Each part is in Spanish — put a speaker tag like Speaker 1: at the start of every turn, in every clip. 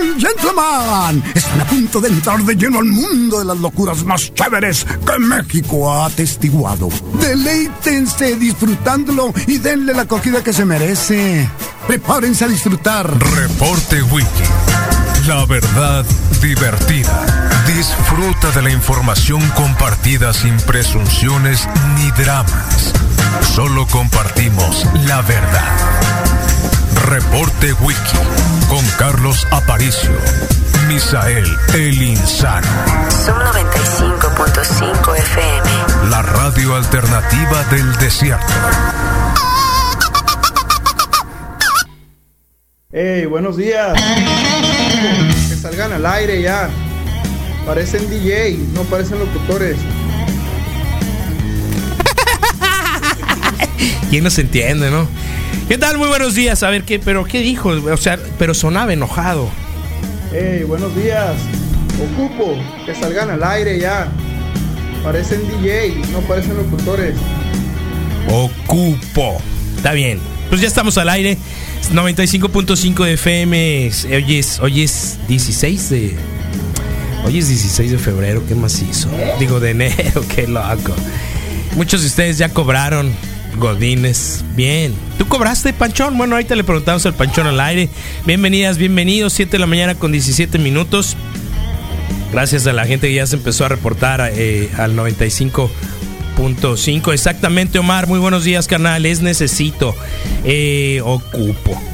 Speaker 1: and gentlemen, están a punto de entrar de lleno al mundo de las locuras más chéveres que México ha atestiguado. Deleítense disfrutándolo y denle la acogida que se merece. Prepárense a disfrutar.
Speaker 2: Reporte Wiki. La verdad divertida. Disfruta de la información compartida sin presunciones ni dramas. Solo compartimos la verdad. Reporte Wiki con Carlos Aparicio. Misael El Insano.
Speaker 3: Son 95.5 FM.
Speaker 2: La radio alternativa del desierto.
Speaker 4: Hey, buenos días. Que salgan al aire ya. Parecen DJ, no parecen locutores.
Speaker 5: ¿Quién nos entiende, no? ¿Qué tal? Muy buenos días. A ver, ¿qué, pero qué dijo? O sea, pero sonaba enojado.
Speaker 4: Hey, buenos días. Ocupo, que salgan al aire ya. Parecen DJ, no parecen locutores.
Speaker 5: Ocupo. Está bien. Pues ya estamos al aire. 95.5 de FM. Hoy es, hoy es 16 de. Hoy es 16 de febrero. ¿Qué más hizo? Digo, de enero. Qué loco. Muchos de ustedes ya cobraron. Godines. Bien. ¿Tú cobraste, Panchón? Bueno, ahorita le preguntamos al Panchón al aire. Bienvenidas, bienvenidos. 7 de la mañana con 17 minutos. Gracias a la gente que ya se empezó a reportar eh, al 95.5. Exactamente, Omar. Muy buenos días, canal. Es necesito. Eh, ocupo.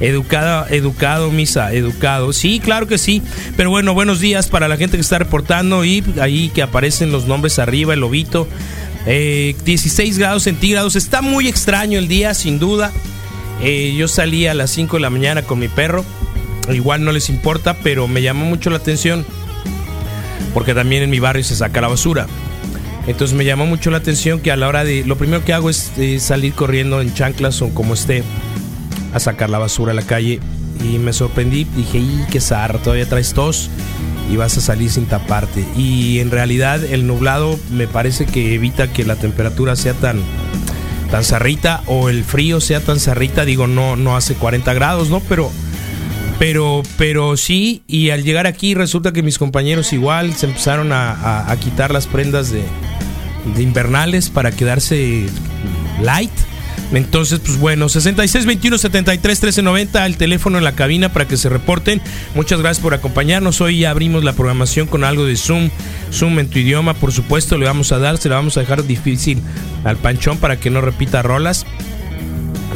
Speaker 5: Educado, educado, misa, educado. Sí, claro que sí. Pero bueno, buenos días para la gente que está reportando y ahí que aparecen los nombres arriba, el lobito. Eh, 16 grados centígrados. Está muy extraño el día, sin duda. Eh, yo salí a las 5 de la mañana con mi perro. Igual no les importa, pero me llamó mucho la atención. Porque también en mi barrio se saca la basura. Entonces me llamó mucho la atención que a la hora de... Lo primero que hago es eh, salir corriendo en chanclas o como esté a sacar la basura a la calle. Y me sorprendí. Dije, ¡y qué zarra! Todavía traes tos y vas a salir sin taparte. Y en realidad el nublado me parece que evita que la temperatura sea tan tan zarrita o el frío sea tan zarrita, digo, no no hace 40 grados, ¿no? Pero pero pero sí y al llegar aquí resulta que mis compañeros igual se empezaron a, quitar las prendas de invernales para quedarse light. Entonces, pues bueno, 66 21 73 13 90, el teléfono en la cabina para que se reporten. Muchas gracias por acompañarnos. Hoy ya abrimos la programación con algo de Zoom. Zoom en tu idioma, por supuesto, le vamos a dar, se la vamos a dejar difícil al panchón para que no repita rolas.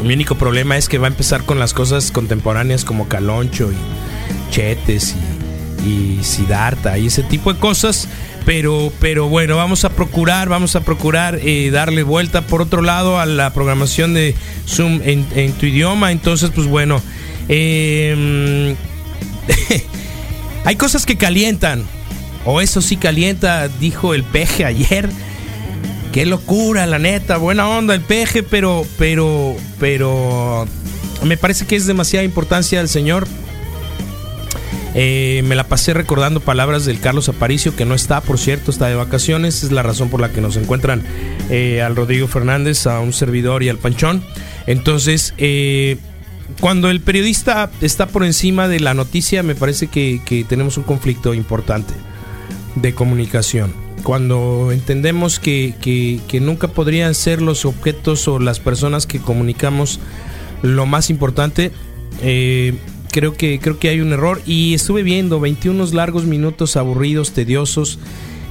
Speaker 5: Mi único problema es que va a empezar con las cosas contemporáneas como Caloncho y Chetes y, y Siddhartha y ese tipo de cosas. Pero, pero bueno, vamos a procurar, vamos a procurar eh, darle vuelta por otro lado a la programación de Zoom en, tu idioma. Entonces, pues bueno, eh, hay cosas que calientan. O eso sí calienta, dijo el peje ayer. Qué locura, la neta, buena onda el peje, pero, pero, pero me parece que es demasiada importancia del señor. Eh, me la pasé recordando palabras del Carlos Aparicio, que no está, por cierto, está de vacaciones. Es la razón por la que nos encuentran eh, al Rodrigo Fernández, a un servidor y al Panchón. Entonces, eh, cuando el periodista está por encima de la noticia, me parece que, tenemos un conflicto importante de comunicación. Cuando entendemos que, que, que nunca podrían ser los objetos o las personas que comunicamos lo más importante, eh, creo que creo que hay un error y estuve viendo 21 largos minutos aburridos, tediosos,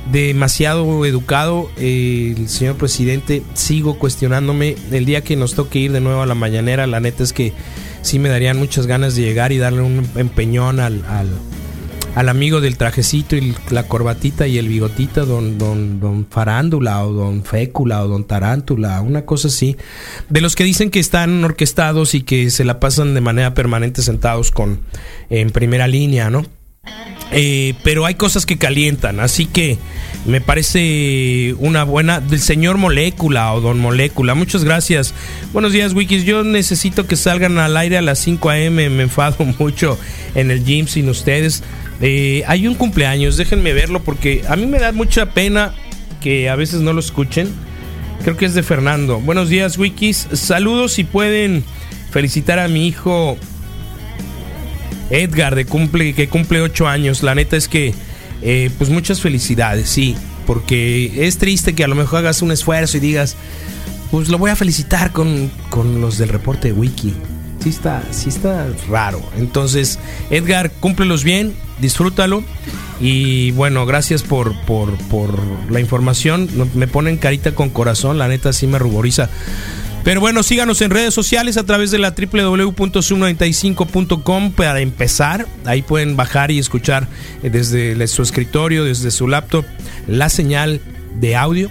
Speaker 5: demasiado educado eh, el señor presidente. Sigo cuestionándome el día que nos toque ir de nuevo a la mañanera. La neta es que sí me darían muchas ganas de llegar y darle un empeñón al, al, al amigo del trajecito y la corbatita y el bigotita, don, don, don Farándula o don Fécula o don Tarántula, una cosa así, de los que dicen que están orquestados y que se la pasan de manera permanente sentados con en primera línea, ¿no? Eh, pero hay cosas que calientan, así que me parece una buena del señor Molécula o Don Molécula. Muchas gracias. Buenos días, Wikis. Yo necesito que salgan al aire a las 5 a.m. Me enfado mucho en el gym sin ustedes. Eh, hay un cumpleaños, déjenme verlo porque a mí me da mucha pena que a veces no lo escuchen. Creo que es de Fernando. Buenos días, Wikis. Saludos si pueden felicitar a mi hijo Edgar, de cumple, que cumple ocho años. La neta es que, eh, pues muchas felicidades, sí. Porque es triste que a lo mejor hagas un esfuerzo y digas, pues lo voy a felicitar con, con los del reporte de Wiki. Sí está, sí está raro. Entonces, Edgar, cúmplelos bien, disfrútalo. Y bueno, gracias por, por, por la información. Me ponen carita con corazón, la neta sí me ruboriza. Pero bueno, síganos en redes sociales a través de la www.zoom95.com para empezar. Ahí pueden bajar y escuchar eh, desde su escritorio, desde su laptop, la señal de audio.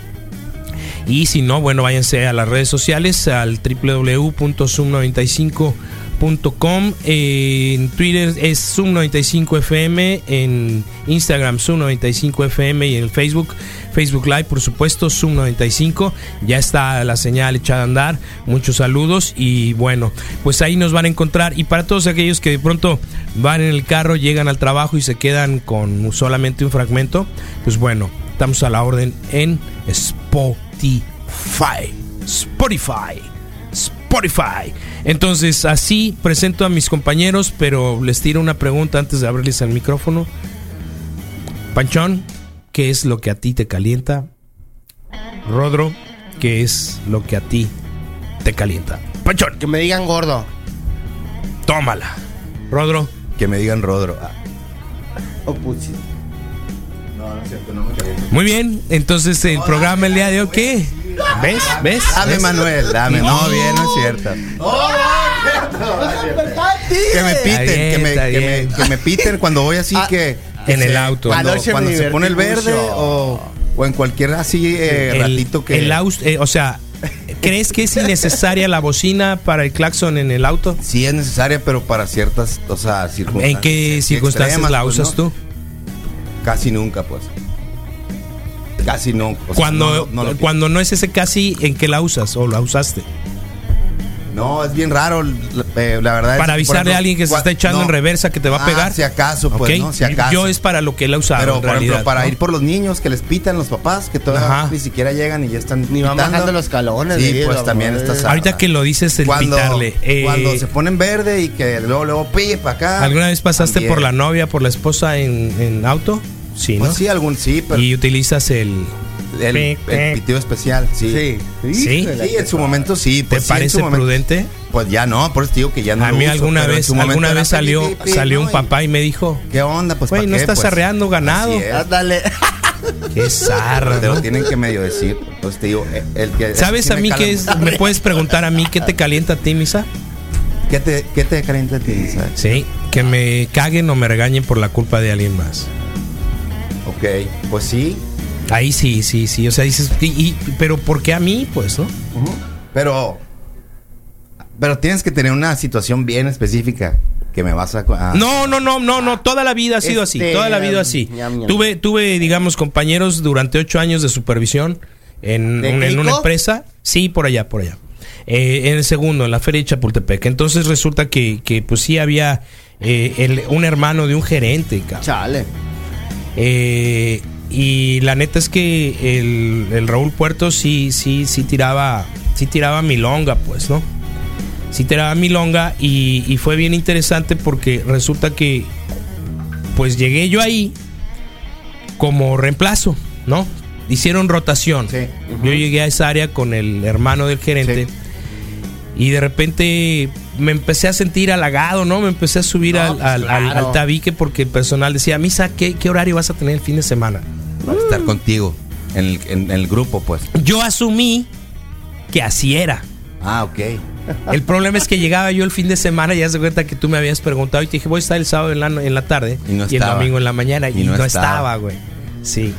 Speaker 5: Y si no, bueno, váyanse a las redes sociales al www.zoom95.com puntocom eh, en Twitter es zoom95fm, en Instagram zoom95fm y en Facebook, Facebook Live, por supuesto, zoom95. Ya está la señal echada a andar, muchos saludos y bueno, pues ahí nos van a encontrar. Y para todos aquellos que de pronto van en el carro, llegan al trabajo y se quedan con solamente un fragmento, pues bueno, estamos a la orden en Spotify. Spotify. Spotify. Entonces, así presento a mis compañeros, pero les tiro una pregunta antes de abrirles el micrófono. Panchón, ¿qué es lo que a ti te calienta? Rodro, ¿qué es lo que a ti te calienta? Panchón,
Speaker 6: Que me digan gordo.
Speaker 5: tómala. Rodro,
Speaker 7: Que me digan Rodro. Ah,
Speaker 6: Oh, puchi.
Speaker 7: No, no es cierto, no me caliento.
Speaker 5: muy bien. Entonces, el programa el día de hoy, ¿qué? ¿Ves? ¿Ves?
Speaker 7: Dame,
Speaker 5: ¿Ves?
Speaker 7: Manuel, dame. No, bien, no es cierto. Que me piten,
Speaker 5: bien,
Speaker 7: que, me, que, me, que me piten cuando voy así
Speaker 6: Ah,
Speaker 7: que,
Speaker 5: en el auto.
Speaker 7: Cuando, se pone el verde o, o en cualquier así eh,
Speaker 5: el,
Speaker 7: ratito que.
Speaker 5: el aus- eh, o sea, ¿crees que es innecesaria la bocina para el claxon en el auto?
Speaker 7: Sí es necesaria, pero para ciertas, o sea, circunstancias.
Speaker 5: ¿En qué circunstancias
Speaker 7: extremas,
Speaker 5: la
Speaker 7: pues,
Speaker 5: usas
Speaker 7: ¿no?
Speaker 5: tú?
Speaker 7: Casi nunca, pues. Casi no. o sea,
Speaker 5: Cuando
Speaker 7: no, no lo-
Speaker 5: cuando no es ese casi, ¿en qué la usas o la usaste?
Speaker 7: No, es bien raro, eh, la verdad. es-
Speaker 5: Para avisarle
Speaker 7: ejemplo,
Speaker 5: a alguien que se está echando
Speaker 7: no.
Speaker 5: en reversa que te va a
Speaker 7: Ah,
Speaker 5: pegar.
Speaker 7: Si acaso, pues,
Speaker 5: ¿Ok?
Speaker 7: ¿no? Si acaso.
Speaker 5: Yo es para lo que la he usado.
Speaker 7: Pero,
Speaker 5: en
Speaker 7: por ejemplo, para
Speaker 5: ¿no?
Speaker 7: ir por los niños que les pitan los papás, que todavía
Speaker 5: Ajá.
Speaker 7: ni siquiera llegan y ya están
Speaker 6: Ni van
Speaker 7: pitando.
Speaker 6: bajando los escalones.
Speaker 7: Sí,
Speaker 6: de
Speaker 7: pues
Speaker 6: vida,
Speaker 7: también estás
Speaker 5: Ahorita que lo dices, el
Speaker 7: cuando,
Speaker 5: pitarle. eh,
Speaker 7: cuando se ponen verde y que luego, luego pille para acá.
Speaker 5: ¿Alguna vez pasaste
Speaker 7: también.
Speaker 5: por la novia, por la esposa en, en auto? Sí, ¿no?
Speaker 7: Pues sí, algún sí, pero
Speaker 5: y utilizas el...
Speaker 7: el, el pitido especial, sí.
Speaker 6: Sí.
Speaker 5: Sí.
Speaker 7: Sí, en su momento sí.
Speaker 5: ¿Te
Speaker 7: Pues, sí, en
Speaker 5: parece
Speaker 7: momento-
Speaker 5: prudente?
Speaker 7: Pues ya no, por eso te digo que ya no
Speaker 5: a
Speaker 7: lo
Speaker 5: mí
Speaker 7: uso,
Speaker 5: alguna
Speaker 7: en
Speaker 5: vez, alguna vez salió,
Speaker 7: pi, pi,
Speaker 5: salió
Speaker 7: ¿no?
Speaker 5: un papá y me dijo,
Speaker 7: ¿Qué onda? Pues
Speaker 5: Güey,
Speaker 7: ¿pa'
Speaker 5: no
Speaker 7: qué?
Speaker 5: estás
Speaker 7: Pues,
Speaker 5: arreando ganado.
Speaker 7: es.
Speaker 6: Ándale.
Speaker 5: qué zarra,
Speaker 7: Te lo
Speaker 5: ¿no?
Speaker 7: tienen que medio decir. Entonces te digo, el que.
Speaker 5: ¿Sabes a mí qué es? ¿Me puedes preguntar a mí qué te calienta a ti, Misa?
Speaker 7: ¿Qué te, qué te calienta a ti, sabes?
Speaker 5: Sí, que me caguen o me regañen por la culpa de alguien más.
Speaker 7: Ok, pues sí.
Speaker 5: Ahí sí, sí, sí. O sea, dices, y- y- pero ¿por qué a mí? Pues, ¿no?
Speaker 7: Pero. Pero tienes que tener una situación bien específica que me vas a.
Speaker 5: No, no, no, no, no. Toda la vida ha sido así.
Speaker 6: Este,
Speaker 5: Toda la vida así.
Speaker 6: ñam, ñam.
Speaker 5: Tuve, tuve, digamos, compañeros durante ocho años de supervisión en,
Speaker 6: ¿De
Speaker 5: un- en una empresa. Sí, por allá, por allá. Eh, en el segundo, en la feria de Chapultepec. Entonces resulta que, que pues sí había eh, el- un hermano de un gerente, cabrón.
Speaker 6: Chale.
Speaker 5: Eh, y la neta es que el, el Raúl Puerto sí, sí, sí tiraba, sí tiraba milonga, pues, ¿no? Sí tiraba milonga y, y fue bien interesante porque resulta que, pues llegué yo ahí como reemplazo, ¿no? Hicieron rotación.
Speaker 7: Sí.
Speaker 5: Yo llegué a esa área con el hermano del gerente.
Speaker 7: Sí.
Speaker 5: Y de repente me empecé a sentir halagado, ¿no? Me empecé a subir
Speaker 6: No,
Speaker 5: al,
Speaker 6: pues,
Speaker 5: al- al-
Speaker 6: claro.
Speaker 5: al tabique porque el personal decía, Misa, ¿qué, ¿qué horario vas a tener el fin de semana?
Speaker 7: Para estar contigo. En el, en el grupo, pues.
Speaker 5: Yo asumí que así era.
Speaker 7: Ah, ok.
Speaker 5: El problema es que llegaba yo el fin de semana y ya se cuenta que tú me habías preguntado y te dije, voy a estar el sábado en la, en la tarde
Speaker 7: Y no
Speaker 5: el domingo en la mañana y,
Speaker 7: Y
Speaker 5: no,
Speaker 7: no
Speaker 5: estaba, güey. Sí.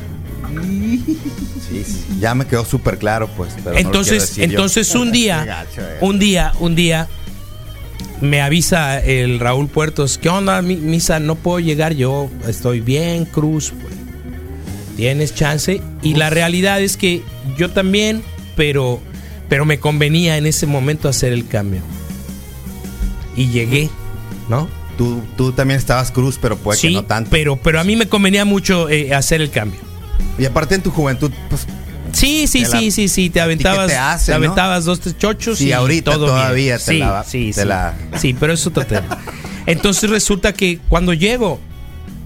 Speaker 7: Sí. Ya me quedó súper claro, pues. pero no
Speaker 5: entonces,
Speaker 7: yo.
Speaker 5: entonces un día,
Speaker 6: eh.
Speaker 5: un día, un día me avisa el Raúl Puertos, ¿qué onda, mi- misa? No puedo llegar, yo estoy bien, Cruz. güey. Tienes chance. Y la realidad es que yo también, pero, pero me convenía en ese momento hacer el cambio. Y llegué, ¿no?
Speaker 7: Tú, tú también estabas cruz, pero puede que no tanto.
Speaker 5: pero, pero a mí me convenía mucho eh, hacer el cambio.
Speaker 7: Y aparte en tu juventud, pues.
Speaker 5: Sí, sí, sí, sí, sí, te aventabas,
Speaker 7: te
Speaker 5: aventabas dos, tres chochos
Speaker 7: Sí,
Speaker 5: y
Speaker 7: ahorita
Speaker 5: todo
Speaker 7: todavía te
Speaker 5: sí,
Speaker 7: la-
Speaker 5: sí, sí. Sí, pero eso otro tema. Entonces resulta que cuando llego,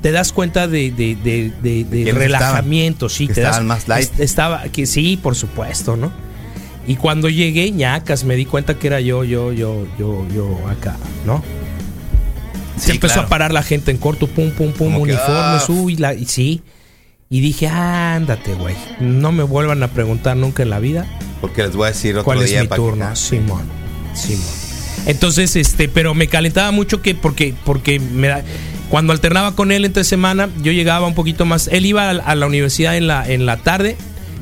Speaker 5: te das cuenta de, de, de, de- de
Speaker 7: ¿Quiénes
Speaker 5: relajamiento, sí, te das,
Speaker 7: estaban más light.
Speaker 5: est- Estaba, que sí, por supuesto, ¿no? Y cuando llegué, ñacas, me di cuenta que era yo, yo, yo, yo, yo acá, ¿no? Se empezó a parar la gente en corto, pum, pum, pum, uniformes,
Speaker 7: ah.
Speaker 5: uy, la, y sí. Y dije, ándate, güey. No me vuelvan a preguntar nunca en la vida
Speaker 7: Porque les voy a decir otro
Speaker 5: cuál es
Speaker 7: día
Speaker 5: mi
Speaker 7: para que-
Speaker 5: turno. Simón, Simón. Entonces, este, pero me calentaba mucho que porque, porque me da- cuando alternaba con él entre semana, yo llegaba un poquito más. Él iba a, la universidad en la, en la tarde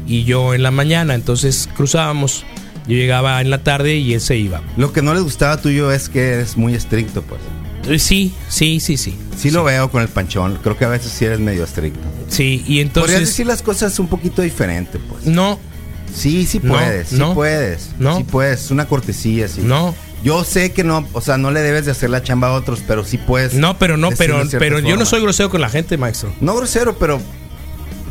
Speaker 5: y yo en la mañana. Entonces cruzábamos. Yo llegaba en la tarde y él se iba.
Speaker 7: Lo que no les gustaba tuyo es que eres muy estricto, pues.
Speaker 5: Eh, Sí, sí, sí, sí.
Speaker 7: Sí, lo veo con el panchón. Creo que a veces sí eres medio estricto.
Speaker 5: Sí, y
Speaker 7: Podrías
Speaker 5: entonces.
Speaker 7: decir las cosas un poquito diferente, pues.
Speaker 5: No,
Speaker 7: Sí, sí
Speaker 5: No,
Speaker 7: puedes, sí
Speaker 5: no.
Speaker 7: puedes.
Speaker 5: No.
Speaker 7: Sí puedes, es una cortesía, sí.
Speaker 5: no.
Speaker 7: Yo sé que no, o sea, no le debes de hacer la chamba a otros, pero sí puedes.
Speaker 5: No, pero no, pero, pero yo no soy grosero con la gente, maestro.
Speaker 7: No grosero, pero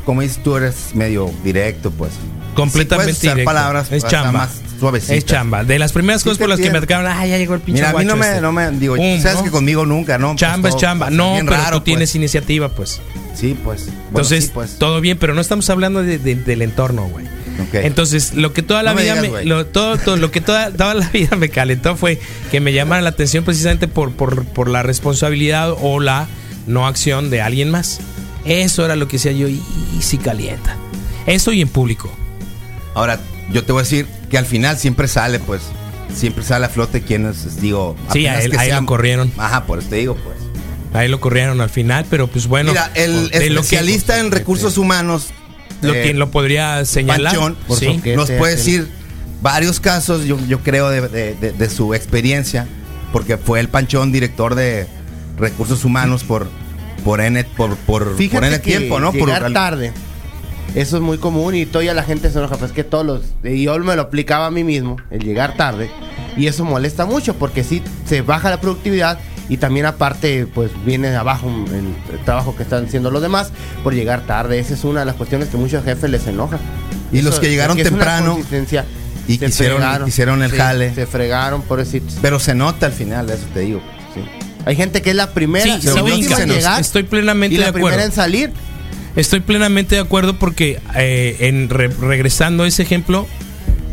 Speaker 7: como dices tú eres medio directo, pues.
Speaker 5: Completamente
Speaker 7: Sí puedes usar
Speaker 5: directo.
Speaker 7: palabras
Speaker 5: es chamba.
Speaker 7: más suavecitas.
Speaker 5: Es chamba. De las primeras
Speaker 7: Sí
Speaker 5: cosas por las que me atacaron, ah, ya llegó el pinche
Speaker 7: Mira, a mí no me,
Speaker 5: este".
Speaker 7: no me, digo,
Speaker 5: Pum,
Speaker 7: sabes
Speaker 5: ¿no?
Speaker 7: que conmigo nunca, ¿no? Pues
Speaker 5: Chamba es chamba.
Speaker 7: pasa
Speaker 5: No,
Speaker 7: bien
Speaker 5: pero
Speaker 7: raro,
Speaker 5: tú tienes
Speaker 7: pues.
Speaker 5: iniciativa, pues.
Speaker 7: Sí, pues. Bueno,
Speaker 5: Entonces,
Speaker 7: sí, pues.
Speaker 5: todo bien, pero no estamos hablando de- de- del entorno, güey.
Speaker 7: Ok.
Speaker 5: Entonces, lo que toda la
Speaker 7: No me
Speaker 5: vida
Speaker 7: digas,
Speaker 5: me, lo, todo, todo- lo que toda, toda la vida me calentó fue que me llamaran la atención precisamente por, por, por la responsabilidad o la no acción de alguien más. Eso era lo que decía yo, y, y sí calienta. Eso y en público.
Speaker 7: Ahora, yo te voy a decir que al final siempre sale, pues. Siempre sale a flote quienes, digo.
Speaker 5: Sí, a él,
Speaker 7: que
Speaker 5: a él
Speaker 7: sean-
Speaker 5: lo corrieron.
Speaker 7: Ajá, por eso te digo, pues.
Speaker 5: Ahí lo corrieron al final, pero pues bueno.
Speaker 7: Mira, el
Speaker 5: de lo que-
Speaker 7: especialista en recursos humanos.
Speaker 5: lo
Speaker 7: eh,
Speaker 5: que lo podría señalar.
Speaker 7: Panchón,
Speaker 6: Por
Speaker 5: sí.
Speaker 6: soquete,
Speaker 7: nos puede decir varios casos, yo, yo creo, de, de- de- de su experiencia, porque fue el Panchón director de recursos humanos por por N, por, por,
Speaker 6: Fíjate
Speaker 7: por N
Speaker 6: que
Speaker 7: tiempo, ¿no? Por,
Speaker 6: llegar tarde. Eso es muy común y todavía la gente se enoja. Pues que todos los. Y yo me lo aplicaba a mí mismo, el llegar tarde. Y eso molesta mucho porque sí se baja la productividad y también aparte pues viene de abajo el, trabajo que están haciendo los demás por llegar tarde. Esa es una de las cuestiones que muchos jefes les enoja.
Speaker 7: Y los que llegaron temprano y
Speaker 6: Se
Speaker 7: quisieron-
Speaker 6: fregaron.
Speaker 7: hicieron el
Speaker 6: Sí,
Speaker 7: jale.
Speaker 6: Se fregaron, pobrecitos.
Speaker 7: Pero se nota al final, eso te digo.
Speaker 6: Sí. Hay gente que es la primera,
Speaker 5: Sí,
Speaker 6: la última en llegar
Speaker 5: Estoy plenamente
Speaker 6: y la
Speaker 5: de acuerdo.
Speaker 6: primera en salir.
Speaker 5: Estoy plenamente de acuerdo porque eh, en re- regresando a ese ejemplo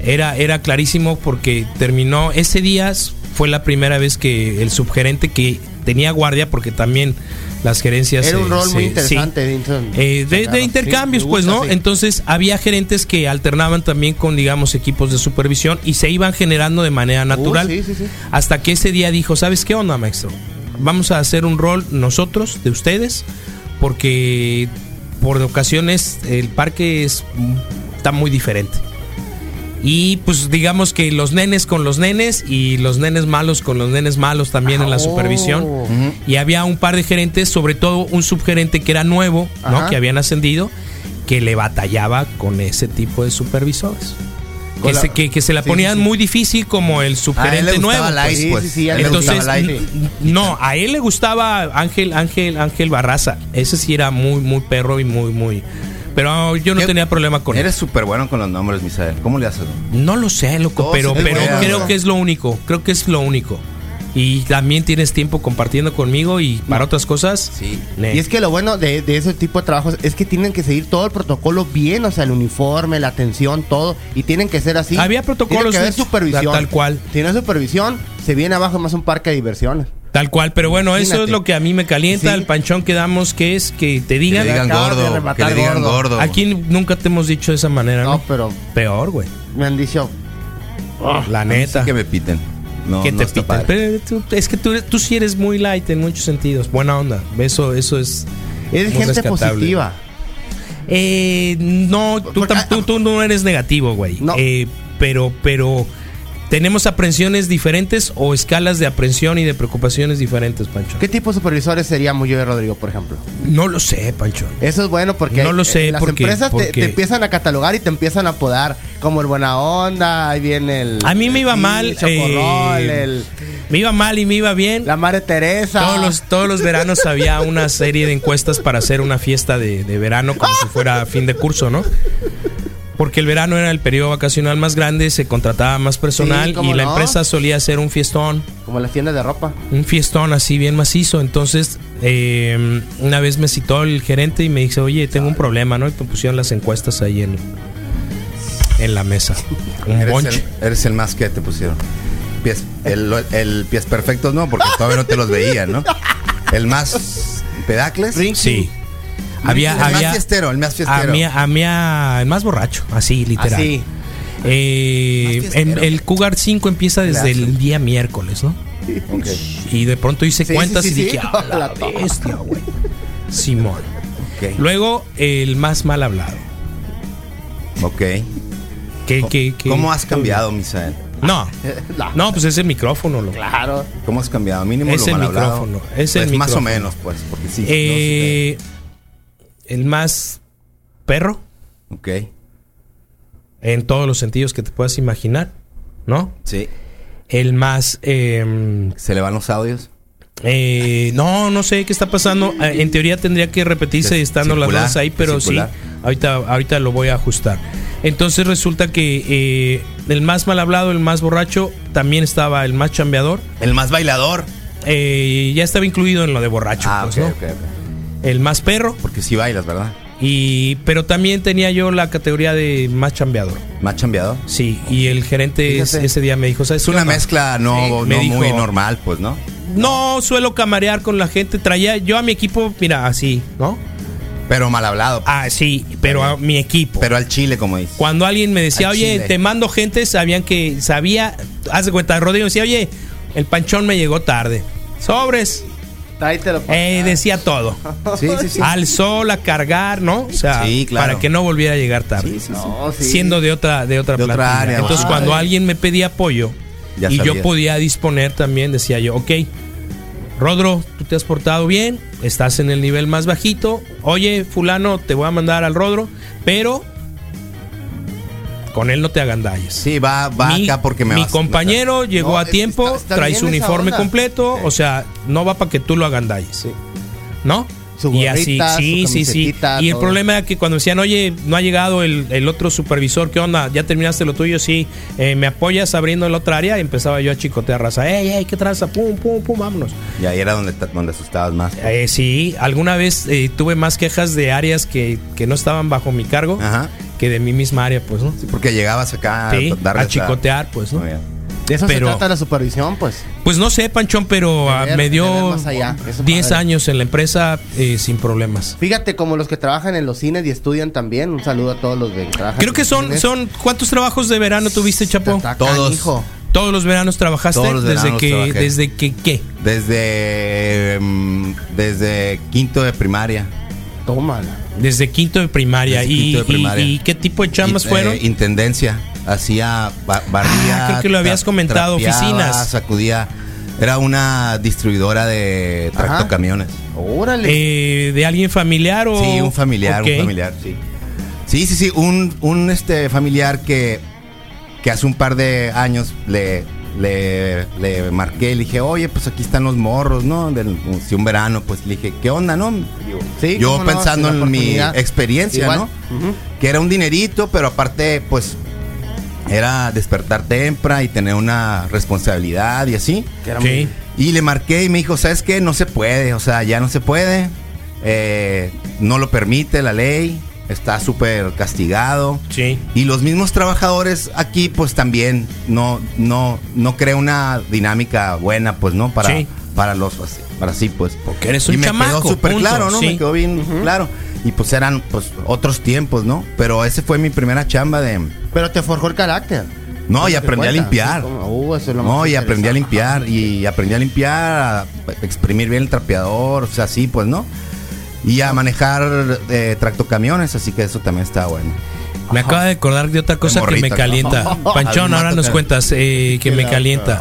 Speaker 5: era era clarísimo porque terminó ese día fue la primera vez que el subgerente que tenía guardia porque también las gerencias
Speaker 6: Era un rol muy interesante.
Speaker 5: sí. Eh, de, intercambios,
Speaker 6: Sí,
Speaker 5: pues, ¿no?
Speaker 6: sí.
Speaker 5: Entonces había gerentes que alternaban también con, digamos, equipos de supervisión y se iban generando de manera natural.
Speaker 6: sí, sí, sí.
Speaker 5: Hasta que ese día dijo, ¿sabes qué onda, maestro? Vamos a hacer un rol nosotros, de ustedes, porque por ocasiones el parque es, está muy diferente. Y pues digamos que los nenes con los nenes y los nenes malos con los nenes malos también en la
Speaker 6: Oh.
Speaker 5: supervisión. Y había un par de gerentes, sobre todo un subgerente que era nuevo, ¿no? Que habían ascendido, que le batallaba con ese tipo de supervisores. Que
Speaker 6: la-
Speaker 5: se, que, que se la
Speaker 6: sí,
Speaker 5: ponían
Speaker 6: sí,
Speaker 5: muy difícil como el subgerente nuevo. pues.
Speaker 7: Pues.
Speaker 6: Sí,
Speaker 5: Entonces, no, a él le gustaba Ángel, Ángel, Ángel Barraza. Ese sí era muy, muy perro y muy, muy. Pero yo no
Speaker 7: ¿Qué?
Speaker 5: tenía problema con él.
Speaker 7: Eres súper bueno con los nombres, Misael. ¿Cómo le haces?
Speaker 5: No lo sé, loco,
Speaker 7: Todos
Speaker 5: pero, pero creo
Speaker 7: ¿no?
Speaker 5: que es lo único. Creo que es lo único. Y también tienes tiempo compartiendo conmigo y para otras cosas.
Speaker 7: Sí.
Speaker 5: ne.
Speaker 6: Y es que lo bueno de, de ese tipo de trabajos es que tienen que seguir todo el protocolo bien, o sea, el uniforme, la atención, todo, y tienen que ser así.
Speaker 5: Había protocolos,
Speaker 6: Tiene que haber supervisión.
Speaker 5: tal cual.
Speaker 6: Si no hay supervisión, se viene abajo más un parque de diversiones.
Speaker 5: Tal cual, pero bueno, eso es lo que a mí me calienta.
Speaker 6: Sí.
Speaker 5: El panchón que damos, que es que te
Speaker 7: Que
Speaker 5: digan.
Speaker 7: le digan gordo. Que le digan
Speaker 6: gordo.
Speaker 7: gordo.
Speaker 5: Aquí nunca te hemos dicho de esa manera, ¿no?
Speaker 6: No, pero
Speaker 5: Peor, güey.
Speaker 6: me han dicho.
Speaker 5: La neta.
Speaker 7: sí que me piten. No,
Speaker 5: que
Speaker 7: no
Speaker 5: te
Speaker 7: está
Speaker 5: pitan.
Speaker 7: padre.
Speaker 5: Pero tú- es que tú, tú sí eres muy light en muchos sentidos. Buena onda. Eso, eso es.
Speaker 6: Es
Speaker 5: muy
Speaker 6: gente
Speaker 5: rescatable.
Speaker 6: positiva.
Speaker 5: Eh, no, tú,
Speaker 6: Porque-
Speaker 5: tam- tú- tú no eres negativo, güey.
Speaker 6: No.
Speaker 5: Eh, pero, pero tenemos aprensiones diferentes o escalas de aprensión y de preocupaciones diferentes, Pancho.
Speaker 6: ¿Qué tipo de supervisores seríamos yo y Rodrigo, por ejemplo?
Speaker 5: No lo sé, Pancho.
Speaker 6: Eso es bueno porque
Speaker 5: No lo sé,
Speaker 6: las
Speaker 5: porque-
Speaker 6: empresas te-
Speaker 5: porque-
Speaker 6: Te, empiezan a catalogar y te empiezan a apodar como el buena onda, ahí viene el...
Speaker 5: A mí me
Speaker 6: el
Speaker 5: iba
Speaker 6: sí,
Speaker 5: mal,
Speaker 6: el chocorrol,
Speaker 5: eh,
Speaker 6: el-
Speaker 5: Me iba mal y me iba bien.
Speaker 6: la madre Teresa.
Speaker 5: Todos los, todos los veranos había una serie de encuestas para hacer una fiesta de, de verano como si fuera fin de curso, ¿no? Porque el verano era el periodo vacacional más grande, se contrataba más personal
Speaker 6: Sí,
Speaker 5: y la
Speaker 6: no.
Speaker 5: empresa solía hacer un fiestón,
Speaker 6: Como las tiendas de ropa.
Speaker 5: un fiestón así bien macizo. Entonces, eh, una vez me citó el gerente y me dice, oye, tengo un problema, ¿no? Y te pusieron las encuestas ahí en, en la mesa. Un
Speaker 7: Eres
Speaker 5: bonche.
Speaker 7: el, eres el más que te pusieron. Pies, el, el pies perfectos no, porque todavía no te los veían, ¿no? El más pedacles.
Speaker 5: Sí. Había,
Speaker 7: el
Speaker 5: había,
Speaker 7: más fiestero, el más
Speaker 5: a
Speaker 7: fiestero.
Speaker 5: mí, a mí, a- el más borracho, así, literal.
Speaker 6: Así.
Speaker 5: Eh,
Speaker 7: Más fiestero.
Speaker 5: en- el Cougar 5 empieza desde el día miércoles, ¿no?
Speaker 7: Ok.
Speaker 5: Y de pronto hice
Speaker 6: Sí,
Speaker 5: cuentas
Speaker 6: sí, sí,
Speaker 5: y dije. "Ah, la
Speaker 6: La toma".
Speaker 5: bestia, güey. Simón. Luego, el más mal hablado.
Speaker 7: Ok. ¿Cómo has cambiado, Misael?
Speaker 5: No, no, pues es el micrófono. Lo.
Speaker 6: Claro.
Speaker 7: ¿Cómo has cambiado? Mínimo
Speaker 5: Es
Speaker 7: lo
Speaker 5: el
Speaker 7: mal hablado.
Speaker 5: micrófono, es el
Speaker 7: Pues Más o
Speaker 5: micrófono.
Speaker 7: menos, pues, porque sí.
Speaker 5: Eh, el más perro.
Speaker 7: Ok.
Speaker 5: en todos los sentidos que te puedas imaginar, ¿no?
Speaker 7: Sí.
Speaker 5: El más... eh,
Speaker 7: ¿Se le van los audios?
Speaker 5: Eh, no, no sé qué está pasando. Eh, En teoría tendría que repetirse estando las dos ahí, pero
Speaker 7: circular.
Speaker 5: sí, ahorita, ahorita lo voy a ajustar. Entonces resulta que eh, el más mal hablado, el más borracho, también estaba el más chambeador.
Speaker 7: El más bailador.
Speaker 5: Eh, ya estaba incluido en lo de borracho,
Speaker 7: Ah,
Speaker 5: pues, ¿no? El más perro.
Speaker 7: Porque sí bailas, ¿verdad?
Speaker 5: Y, pero también tenía yo la categoría de más chambeador.
Speaker 7: Más chambeado.
Speaker 5: Sí, y el gerente
Speaker 7: Fíjate.
Speaker 5: ese día me dijo, ¿sabes
Speaker 7: Es una mezcla no,
Speaker 5: Sí,
Speaker 7: no
Speaker 5: me dijo-
Speaker 7: muy normal, pues, ¿no?
Speaker 5: No suelo camarear con la gente. Traía yo a mi equipo, mira, así, ¿no?
Speaker 7: Pero mal hablado.
Speaker 5: Ah, sí, pero a mi equipo.
Speaker 7: Pero al chile, como dices.
Speaker 5: Cuando alguien me decía,
Speaker 7: Al
Speaker 5: oye,
Speaker 7: chile.
Speaker 5: te mando gente, sabían que sabía, haz de cuenta, Rodrigo decía, oye, el panchón me llegó tarde. Sobres.
Speaker 6: Tráetelo pa'
Speaker 5: Eh,
Speaker 6: acá.
Speaker 5: decía todo.
Speaker 7: Sí, sí, sí.
Speaker 5: Al sol, a cargar, ¿no? O sea,
Speaker 7: Sí, claro.
Speaker 5: para que no volviera a llegar tarde.
Speaker 7: Sí, sí, sí.
Speaker 6: No, sí.
Speaker 5: Siendo de otra, de otra
Speaker 7: De otra área,
Speaker 5: Entonces,
Speaker 7: ah,
Speaker 5: cuando
Speaker 7: eh.
Speaker 5: alguien me pedía apoyo
Speaker 7: Ya
Speaker 5: y yo podía disponer también, decía yo, ok, Rodro, tú te has portado bien, estás en el nivel más bajito. Oye, fulano, te voy a mandar al Rodro, pero con él no te agandalles.
Speaker 7: Sí, va, va
Speaker 5: mi,
Speaker 7: acá porque me
Speaker 5: mi
Speaker 7: vas-
Speaker 5: compañero llegó a
Speaker 6: es-
Speaker 5: tiempo,
Speaker 6: está- está
Speaker 5: trae su uniforme
Speaker 6: onda.
Speaker 5: completo, o sea, no va para que tú lo agandalles. ¿No?
Speaker 6: Su
Speaker 5: y así, sí, sí, sí. Y el
Speaker 6: todo.
Speaker 5: problema era que cuando decían, oye, no ha llegado el, el otro supervisor, ¿qué onda? ¿Ya terminaste lo tuyo? Sí. Eh, ¿Me apoyas abriendo la otra área? Y empezaba yo a chicotear raza. ¡Ey, ey, qué traza! ¡Pum, pum, pum! ¡Vámonos!
Speaker 7: Y ahí era donde, donde asustabas más.
Speaker 5: Eh, sí, alguna vez eh, tuve más quejas de áreas que, que no estaban bajo mi cargo
Speaker 7: Ajá.
Speaker 5: Que de mi misma área, pues, ¿no?
Speaker 7: Sí, porque llegabas acá
Speaker 5: Sí,
Speaker 7: a
Speaker 5: a chicotear, pues, ¿no?
Speaker 6: De eso
Speaker 5: Pero-
Speaker 6: se trata la supervisión, pues.
Speaker 5: Pues no sé, Panchón, pero ah,
Speaker 6: ver-
Speaker 5: me dio
Speaker 6: más allá, eso
Speaker 5: 10
Speaker 6: padre.
Speaker 5: años en la empresa eh, sin problemas.
Speaker 6: Fíjate, como los que trabajan en los cines y estudian también. Un saludo a todos los que trabajan.
Speaker 5: Creo
Speaker 6: en
Speaker 5: que son,
Speaker 6: cines.
Speaker 5: son ¿cuántos trabajos de verano tuviste, Chapo?
Speaker 7: Todos.
Speaker 5: Todos los veranos trabajaste
Speaker 7: Todos los
Speaker 5: desde que
Speaker 7: trabajé.
Speaker 5: desde que qué?
Speaker 7: Desde, mm, desde quinto de primaria.
Speaker 6: Tómala.
Speaker 5: Desde quinto de primaria.
Speaker 7: Desde
Speaker 5: y,
Speaker 7: quinto de
Speaker 5: y-
Speaker 7: primaria.
Speaker 5: y qué tipo de chambas
Speaker 7: In-
Speaker 5: fueron?
Speaker 7: eh, intendencia. Hacía ba- barría.
Speaker 5: Ah, creo que lo habías comentado, oficinas.
Speaker 7: Sacudía. Era una distribuidora de
Speaker 6: Ajá.
Speaker 7: tractocamiones.
Speaker 6: Órale.
Speaker 5: Eh, ¿De alguien familiar o...?
Speaker 7: Sí, un familiar, un familiar, sí. Sí, sí, sí, un, un este familiar que, que hace un par de años le, le, le marqué, le dije, oye, pues aquí están los morros, ¿no? Del, si un verano, pues le dije, ¿qué onda, no?
Speaker 6: Sí,
Speaker 7: Yo
Speaker 6: no,
Speaker 7: pensando en mi experiencia,
Speaker 6: Igual.
Speaker 7: ¿no? Que era un dinerito, pero aparte, pues, era despertar temprano y tener una responsabilidad y así.
Speaker 6: Que era
Speaker 5: Sí.
Speaker 6: muy-
Speaker 7: Y le marqué y me dijo, ¿sabes qué? No se puede, o sea, ya no se puede. Eh, no lo permite la ley, está súper castigado.
Speaker 5: Sí.
Speaker 7: Y los mismos trabajadores aquí, pues también no, no, no crea una dinámica buena, pues, ¿no? Para,
Speaker 5: Sí.
Speaker 7: para los, para sí, pues.
Speaker 5: Porque eres
Speaker 7: y
Speaker 5: un
Speaker 7: me
Speaker 5: chamaco,
Speaker 7: quedó súper claro, ¿no?
Speaker 5: sí.
Speaker 7: Me quedó bien claro. Y pues eran, pues, otros tiempos, ¿no? Pero ese fue mi primera chamba de...
Speaker 6: Pero te forjó el carácter.
Speaker 7: No, y aprendí a limpiar.
Speaker 6: sí, uh, eso es lo
Speaker 7: No,
Speaker 6: más
Speaker 7: y aprendí a limpiar, y aprendí a limpiar, a exprimir bien el trapeador, o sea, así, pues, ¿no? Y a manejar eh, tractocamiones, así que eso también está bueno.
Speaker 5: Me acaba de acordar de otra cosa que me
Speaker 7: ¿no?
Speaker 5: calienta. Panchón,
Speaker 7: Al
Speaker 5: ahora nos cuentas eh, que me calienta.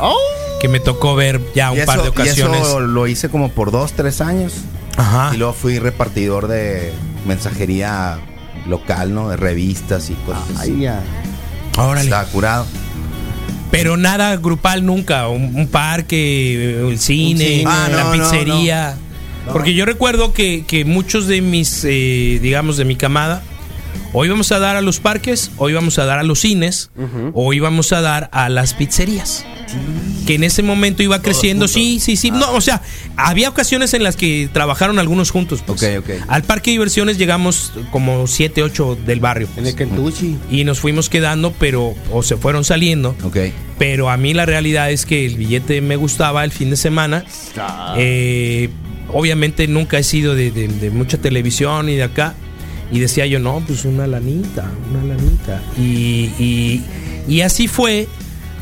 Speaker 5: Que me tocó ver ya un
Speaker 7: y,
Speaker 5: par de
Speaker 7: y
Speaker 5: ocasiones.
Speaker 7: eso lo hice como por dos, tres años.
Speaker 5: Ajá.
Speaker 7: Y luego fui repartidor de mensajería local, ¿no? De revistas y cosas así.
Speaker 6: Ay, ya.
Speaker 5: Órale.
Speaker 7: Estaba curado.
Speaker 5: Pero nada grupal nunca. Un, un parque, el cine,
Speaker 6: cine.
Speaker 7: Ah,
Speaker 5: la
Speaker 7: no, no.
Speaker 5: Porque yo recuerdo que, que muchos de mis, eh, digamos, de mi camada, O íbamos a dar a los parques, o íbamos a dar a los cines, o íbamos a dar a las pizzerías. Que en ese momento iba creciendo, sí, sí, sí. No, o sea, había ocasiones en las que trabajaron algunos juntos. pues.
Speaker 7: Ok, ok.
Speaker 5: Al parque de diversiones llegamos como 7, 8 del barrio.
Speaker 6: En el Kentucky.
Speaker 5: Y nos fuimos quedando, pero, o se fueron saliendo.
Speaker 7: Ok.
Speaker 5: Pero a mí la realidad es que el billete me gustaba el fin de semana. Eh, obviamente nunca he sido de, de- de mucha televisión y de acá. Y decía yo, no, pues una lanita, una lanita. Y, y- y así fue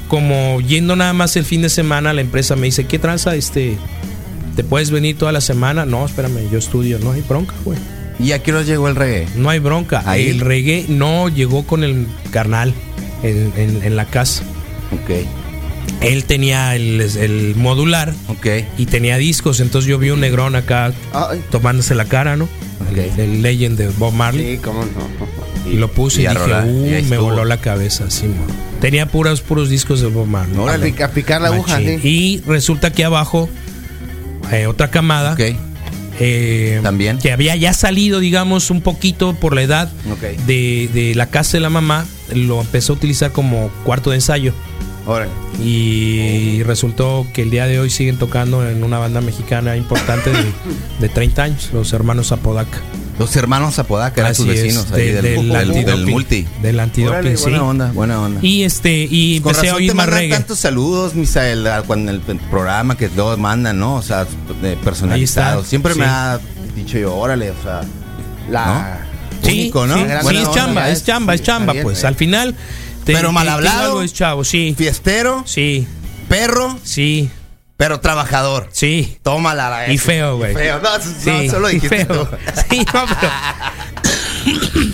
Speaker 5: como yendo nada más el fin de semana, la empresa me dice, ¿qué tranza? Este, ¿Te puedes venir toda la semana? No, espérame, yo estudio. No hay bronca, güey.
Speaker 7: ¿Y a qué nos llegó el reggae?
Speaker 5: No hay bronca.
Speaker 7: Ahí.
Speaker 5: El reggae no llegó con el carnal en, en- en la casa.
Speaker 7: Ok,
Speaker 5: Él tenía el, el modular
Speaker 7: ok.
Speaker 5: y tenía discos, entonces yo vi un negrón acá
Speaker 6: Ay,
Speaker 5: tomándose la cara, ¿no?
Speaker 7: Ok.
Speaker 5: El, el Legend de Bob Marley.
Speaker 6: sí, cómo no.
Speaker 5: Y lo puse y, dije,
Speaker 7: rolar,
Speaker 5: uh, me voló la cabeza, sí. Tenía puros, puros discos de Bob Marley.
Speaker 6: A pica- a picar la aguja, sí.
Speaker 5: Y resulta que abajo, eh, otra camada, eh,
Speaker 7: También.
Speaker 5: que había ya salido, digamos, un poquito por la edad de la casa de la mamá, lo empezó a utilizar como cuarto de ensayo.
Speaker 7: Órale.
Speaker 5: Y resultó que el día de hoy siguen tocando en una banda mexicana importante de, de 30 años, los hermanos Apodaca.
Speaker 7: Los hermanos Apodaca eran
Speaker 5: Así es,
Speaker 7: vecinos
Speaker 5: de-
Speaker 7: ahí del,
Speaker 5: del,
Speaker 7: del- del
Speaker 5: antidoping,
Speaker 7: multi.
Speaker 5: Del antidoping, sí.
Speaker 7: buena onda, buena onda.
Speaker 5: Y este, y
Speaker 7: Con
Speaker 5: empecé a
Speaker 7: razón
Speaker 5: oír
Speaker 7: te
Speaker 5: más reggae.
Speaker 7: tantos saludos, Misael, a- cuando en el programa que todos mandan, ¿no? O sea, personalizados. Siempre
Speaker 5: sí.
Speaker 7: me ha dicho yo, órale, o sea,
Speaker 6: La.
Speaker 7: Único, ¿no?
Speaker 5: sí, es chamba, es chamba, es chamba, pues. Al final. Te-
Speaker 7: Pero mal hablado.
Speaker 5: es chavo, sí.
Speaker 7: fiestero,
Speaker 5: Sí,
Speaker 7: perro,
Speaker 5: sí,
Speaker 7: pero trabajador.
Speaker 5: sí.
Speaker 7: Tómala la
Speaker 5: Y feo, güey.
Speaker 7: Feo, no, no,
Speaker 5: Sí,
Speaker 7: solo
Speaker 5: y
Speaker 7: dijiste
Speaker 5: feo.
Speaker 7: tú.
Speaker 5: Sí, no, pero.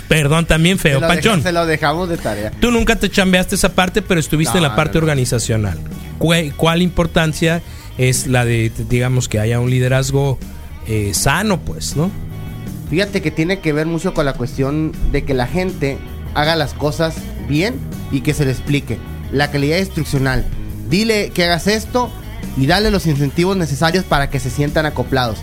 Speaker 5: Perdón, también
Speaker 6: Se
Speaker 5: feo.
Speaker 6: lo,
Speaker 5: Panchón.
Speaker 6: deja- se lo dejamos de tarea.
Speaker 5: Tú nunca te chambeaste esa parte, pero estuviste
Speaker 6: No,
Speaker 5: en la parte
Speaker 6: no, no.
Speaker 5: organizacional. ¿Cuál, cuál importancia es la de, digamos, que haya un liderazgo eh, sano, pues, ¿no?
Speaker 6: Fíjate que tiene que ver mucho con la cuestión de que la gente haga las cosas bien y que se le explique. La calidad instruccional. Dile que hagas esto y dale los incentivos necesarios para que se sientan acoplados.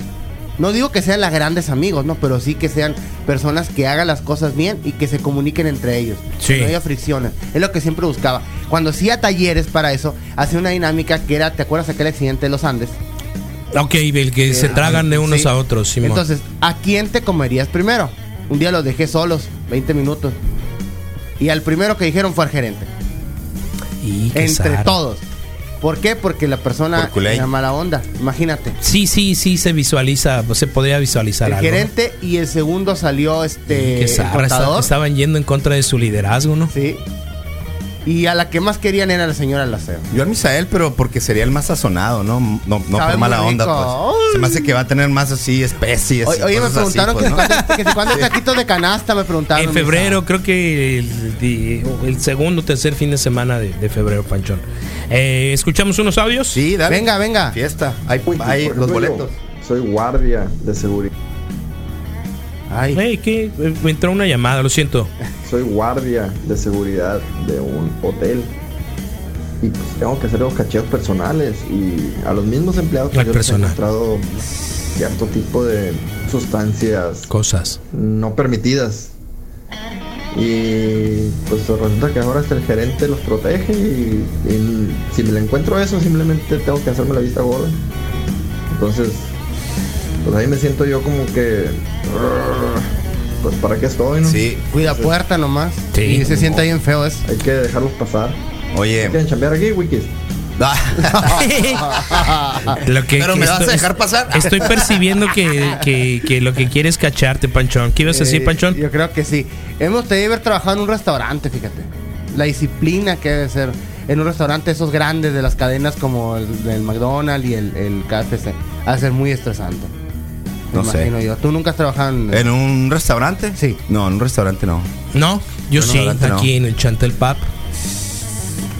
Speaker 6: No digo que sean las grandes amigos, ¿no? Pero sí que sean personas que hagan las cosas bien y que se comuniquen entre ellos.
Speaker 5: Sí.
Speaker 6: Que no haya fricciones. Es lo que siempre buscaba. Cuando hacía talleres para eso, hacía una dinámica que era, ¿te acuerdas aquel accidente de los Andes?
Speaker 5: Ok, el que se tragan de unos
Speaker 6: Sí.
Speaker 5: a otros, Simón.
Speaker 6: Entonces, ¿a quién te comerías primero? Un día los dejé solos, 20 minutos. Y al primero que dijeron fue al gerente.
Speaker 5: Y
Speaker 6: Entre todos. ¿Por qué? Porque la persona era mala onda. Imagínate.
Speaker 5: Sí, sí, sí se visualiza, pues, se podría visualizar
Speaker 6: El gerente y el segundo salió este contador.
Speaker 5: estaban yendo en contra de su liderazgo, ¿no?
Speaker 6: Sí. Y a la que más querían era la señora Laceo.
Speaker 7: Yo a Misael, pero porque sería el más sazonado, ¿no? No, no por mala onda, pues. Se me hace que va a tener más así especies.
Speaker 6: Oye, me
Speaker 7: así,
Speaker 6: preguntaron
Speaker 7: pues,
Speaker 6: que,
Speaker 7: ¿no?
Speaker 6: cuándo- que si cuándo taquitos de canasta me preguntaron.
Speaker 5: En febrero, creo que el, segundo o tercer fin de semana de, de febrero, Panchón. Eh, ¿Escuchamos unos audios?
Speaker 7: Sí, dale.
Speaker 6: Venga, venga.
Speaker 7: Fiesta. Hay,
Speaker 8: Uy,
Speaker 7: hay
Speaker 8: por
Speaker 7: los boletos.
Speaker 8: yo Soy guardia de seguridad.
Speaker 6: Ay,
Speaker 5: Hey, ¿qué? Me entró una llamada, lo siento.
Speaker 8: Soy guardia de seguridad de un hotel. Y pues tengo que hacer los cacheos personales. Y a los mismos empleados pues, yo les he encontrado cierto tipo de sustancias
Speaker 5: Cosas.
Speaker 8: no permitidas. Y pues resulta que ahora hasta el gerente los protege y, y si me le encuentro eso simplemente tengo que hacerme la vista gorda. Entonces, pues ahí me siento yo como que... Pues para qué estoy, ¿no?
Speaker 7: Sí.
Speaker 6: cuida puerta nomás.
Speaker 5: Sí.
Speaker 6: Y se siente bien feo eso.
Speaker 8: Hay que dejarlos pasar.
Speaker 7: Oye.
Speaker 8: ¿Quieren chambear aquí, Wikis?
Speaker 5: Lo que,
Speaker 7: Pero
Speaker 5: que
Speaker 7: me vas a
Speaker 5: estoy-
Speaker 7: dejar pasar.
Speaker 5: Estoy percibiendo que, que- que lo que quieres es cacharte, Panchón. ¿Qué ibas a decir, Panchón?
Speaker 6: Yo creo que sí. Hemos tenido que haber trabajado en un restaurante, fíjate. La disciplina que debe ser en un restaurante esos grandes de las cadenas como el del McDonald's y el, el KFC. Va a ser muy estresante. Me
Speaker 7: No sé.
Speaker 6: imagino yo. ¿Tú nunca has trabajado en...?
Speaker 7: ¿En un restaurante?
Speaker 6: Sí.
Speaker 7: No, en un restaurante no.
Speaker 5: No, yo sí,
Speaker 7: no.
Speaker 5: aquí en el Chantel Pub.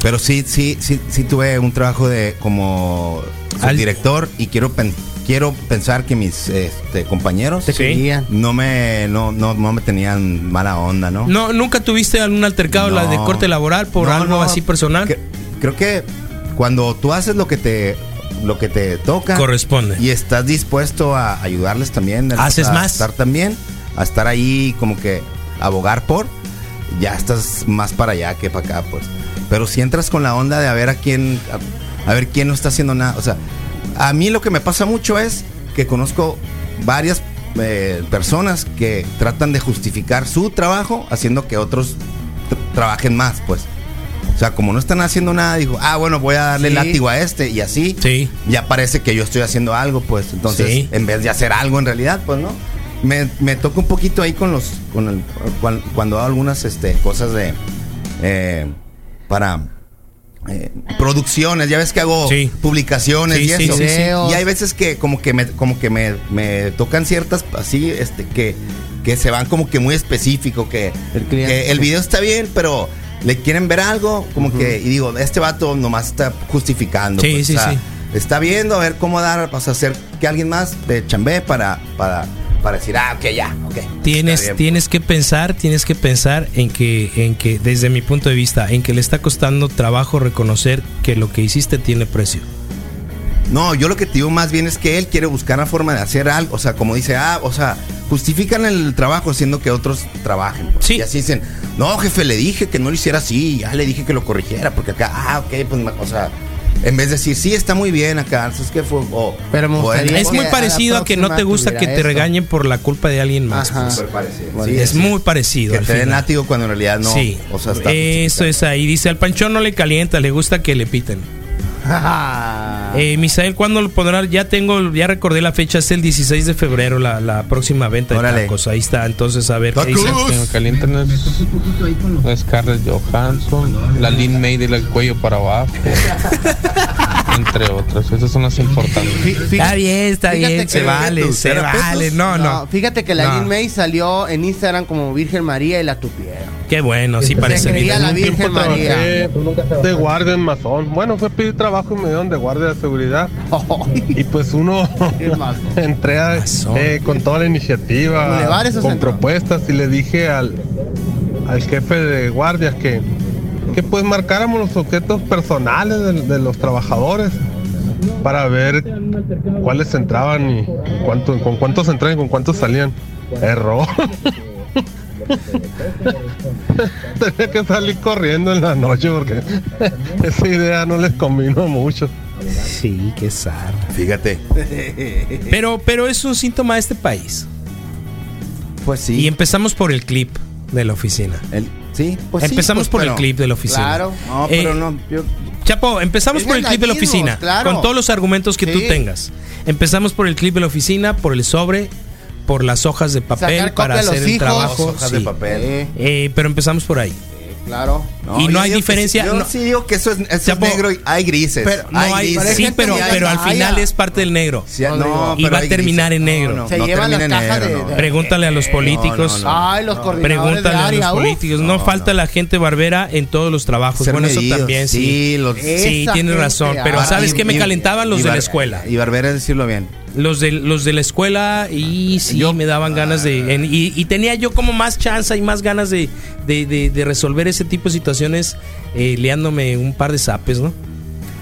Speaker 7: Pero sí, sí, sí, sí tuve un trabajo de como
Speaker 5: Al-
Speaker 7: director y quiero pen- quiero pensar que mis este, compañeros
Speaker 6: Te
Speaker 5: Sí.
Speaker 7: no me no, no, no me tenían mala onda, ¿no?
Speaker 5: No, ¿Nunca tuviste algún altercado la de corte laboral por
Speaker 7: No,
Speaker 5: algo
Speaker 7: no.
Speaker 5: así personal?
Speaker 7: Que- creo que cuando tú haces lo que te lo que te toca
Speaker 5: Corresponde.
Speaker 7: y estás dispuesto a ayudarles también,
Speaker 5: Haces
Speaker 7: a
Speaker 5: más.
Speaker 7: estar también, a estar ahí como que abogar por, ya estás más para allá que para acá, pues. Pero si entras con la onda de a ver a quién, a, a ver quién no está haciendo nada, o sea, a mí lo que me pasa mucho es que conozco varias eh, personas que tratan de justificar su trabajo haciendo que otros tr- trabajen más, pues. O sea, como no están haciendo nada, digo, ah, bueno, voy a darle
Speaker 6: Sí.
Speaker 7: látigo a este y así
Speaker 5: Sí.
Speaker 7: ya parece que yo estoy haciendo algo, pues. Entonces,
Speaker 5: Sí.
Speaker 7: en vez de hacer algo en realidad, pues, ¿no? Me, me toca un poquito ahí con los, con el, cuan- cuando hago algunas este, cosas de, eh, para eh, producciones, ya ves que hago
Speaker 5: Sí.
Speaker 7: publicaciones
Speaker 5: Sí,
Speaker 7: y eso.
Speaker 5: sí.
Speaker 7: Y hay veces que como que me, como que me, me tocan ciertas así, este, que, que se van como que muy específico, que
Speaker 6: El cliente.
Speaker 7: que el video está bien, pero le quieren ver algo, como que, y digo, este vato nomás está justificando.
Speaker 5: Sí,
Speaker 7: pues,
Speaker 5: sí,
Speaker 7: sea,
Speaker 5: sí.
Speaker 7: Está viendo a ver cómo dar, a hacer que alguien más te chambee para, para, para decir, ah, ok, ya, ok. Está
Speaker 5: Tienes,
Speaker 7: bien,
Speaker 5: tienes que pensar, tienes que pensar en que, en que, desde mi punto de vista, en que le está costando trabajo reconocer que lo que hiciste tiene precio.
Speaker 7: No, yo lo que te digo más bien es que él quiere buscar una forma de hacer algo, o sea, como dice, ah, o sea, justifican el trabajo haciendo que otros trabajen. pues.
Speaker 5: Sí.
Speaker 7: Y así dicen, no, jefe, le dije que no lo hiciera así, ya le dije que lo corrigiera, porque acá, ah, ok, pues, o sea, en vez de decir, sí, está muy bien acá, ¿sabes qué fue? O,
Speaker 6: Pero gustaría
Speaker 5: Es
Speaker 6: que
Speaker 5: muy
Speaker 6: la
Speaker 5: parecido a que no te gusta que te
Speaker 6: eso.
Speaker 5: regañen por la culpa de alguien más.
Speaker 6: Ajá.
Speaker 5: pues.
Speaker 7: Súper parecido. Sí,
Speaker 5: es
Speaker 7: sí.
Speaker 5: muy parecido.
Speaker 7: Que
Speaker 5: al
Speaker 7: te den látigo cuando en realidad no.
Speaker 5: sí,
Speaker 7: O sea, está
Speaker 5: eso es ahí. Dice, al panchón no le calienta, le gusta que le piten. Eh, Misael, ¿cuándo lo pondrán? Ya tengo, ya recordé la fecha, es el 16 de febrero, la, la próxima venta
Speaker 7: Órale.
Speaker 5: de tacos. Ahí está, entonces a ver qué dice.
Speaker 9: Me calientan Scarlett Johansson, la Lin May del cuello para abajo, entre otras. Esas son las importantes.
Speaker 5: Está bien, está
Speaker 6: Fíjate
Speaker 5: bien, se vale, se
Speaker 7: terapeutas-
Speaker 5: vale. No, no.
Speaker 6: Fíjate que la
Speaker 5: No.
Speaker 6: Lin May salió en Instagram como Virgen María y la tupieron.
Speaker 5: Qué bueno, sí parece bien.
Speaker 6: la Virgen María.
Speaker 9: de guardia en Mazón. Bueno, fue a pedir trabajo y me dieron de guardia de seguridad. Y pues uno entré a- eh, con toda la iniciativa, con
Speaker 6: centro?
Speaker 9: propuestas y le dije al, al jefe de guardias que, que pues marcáramos los objetos personales de, de los trabajadores para ver cuáles entraban y cuánto, con cuántos entraban y con cuántos salían. Error. Tenía que salir corriendo en la noche porque esa idea no les combinó mucho.
Speaker 5: Sí, qué zar.
Speaker 7: Fíjate.
Speaker 5: Pero, pero es un síntoma de este país.
Speaker 7: Pues sí.
Speaker 5: Y empezamos por el clip de la oficina.
Speaker 7: El- sí, pues sí,
Speaker 5: empezamos
Speaker 7: pues,
Speaker 5: por el clip de la oficina.
Speaker 6: Claro.
Speaker 7: No,
Speaker 5: Eh,
Speaker 7: pero no. Yo,
Speaker 5: Chapo, empezamos por el clip de la oficina.
Speaker 6: claro.
Speaker 5: Con todos los argumentos que tú
Speaker 6: Sí.
Speaker 5: tengas. Empezamos por el clip de la oficina, por el sobre, por las hojas de papel
Speaker 6: Sacar
Speaker 5: para hacer el
Speaker 6: hijos.
Speaker 5: trabajo.
Speaker 7: hojas de
Speaker 5: sí.
Speaker 7: papel.
Speaker 6: Eh,
Speaker 5: Eh, pero empezamos por ahí.
Speaker 6: Claro.
Speaker 5: Y no hay
Speaker 7: que
Speaker 5: diferencia,
Speaker 7: yo
Speaker 5: no-
Speaker 7: sí digo que eso es, eso es
Speaker 5: Chapo,
Speaker 7: negro y hay grises.
Speaker 6: pero
Speaker 5: No hay,
Speaker 7: grises.
Speaker 6: pero
Speaker 5: sí, pero, pero al final es parte del negro.
Speaker 7: Sí,
Speaker 6: No,
Speaker 7: no,
Speaker 5: y va a terminar
Speaker 7: grises.
Speaker 5: en negro.
Speaker 7: No, no,
Speaker 6: Se
Speaker 7: no
Speaker 6: llevan las cajas
Speaker 7: negro,
Speaker 6: de-
Speaker 7: no.
Speaker 6: de-
Speaker 5: Pregúntale a los políticos.
Speaker 7: no, no.
Speaker 6: Ay, los coordinadores
Speaker 5: Pregúntale
Speaker 6: de
Speaker 5: a los
Speaker 6: uf.
Speaker 5: políticos. No, falta la gente barbera en todos los trabajos.
Speaker 7: Ser
Speaker 5: bueno,
Speaker 7: medidos,
Speaker 5: eso también sí.
Speaker 7: sí, los-
Speaker 5: Sí, tienes razón. Pero
Speaker 6: ah.
Speaker 5: ¿sabes qué me calentaban los de la escuela?
Speaker 7: Y Barbera es decirlo bien.
Speaker 5: Los de, los de la escuela y sí me daban ganas de... en- y, y tenía yo como más chance y más ganas de, de, de- de resolver ese tipo de situaciones eh, liándome un par de zapes, ¿no?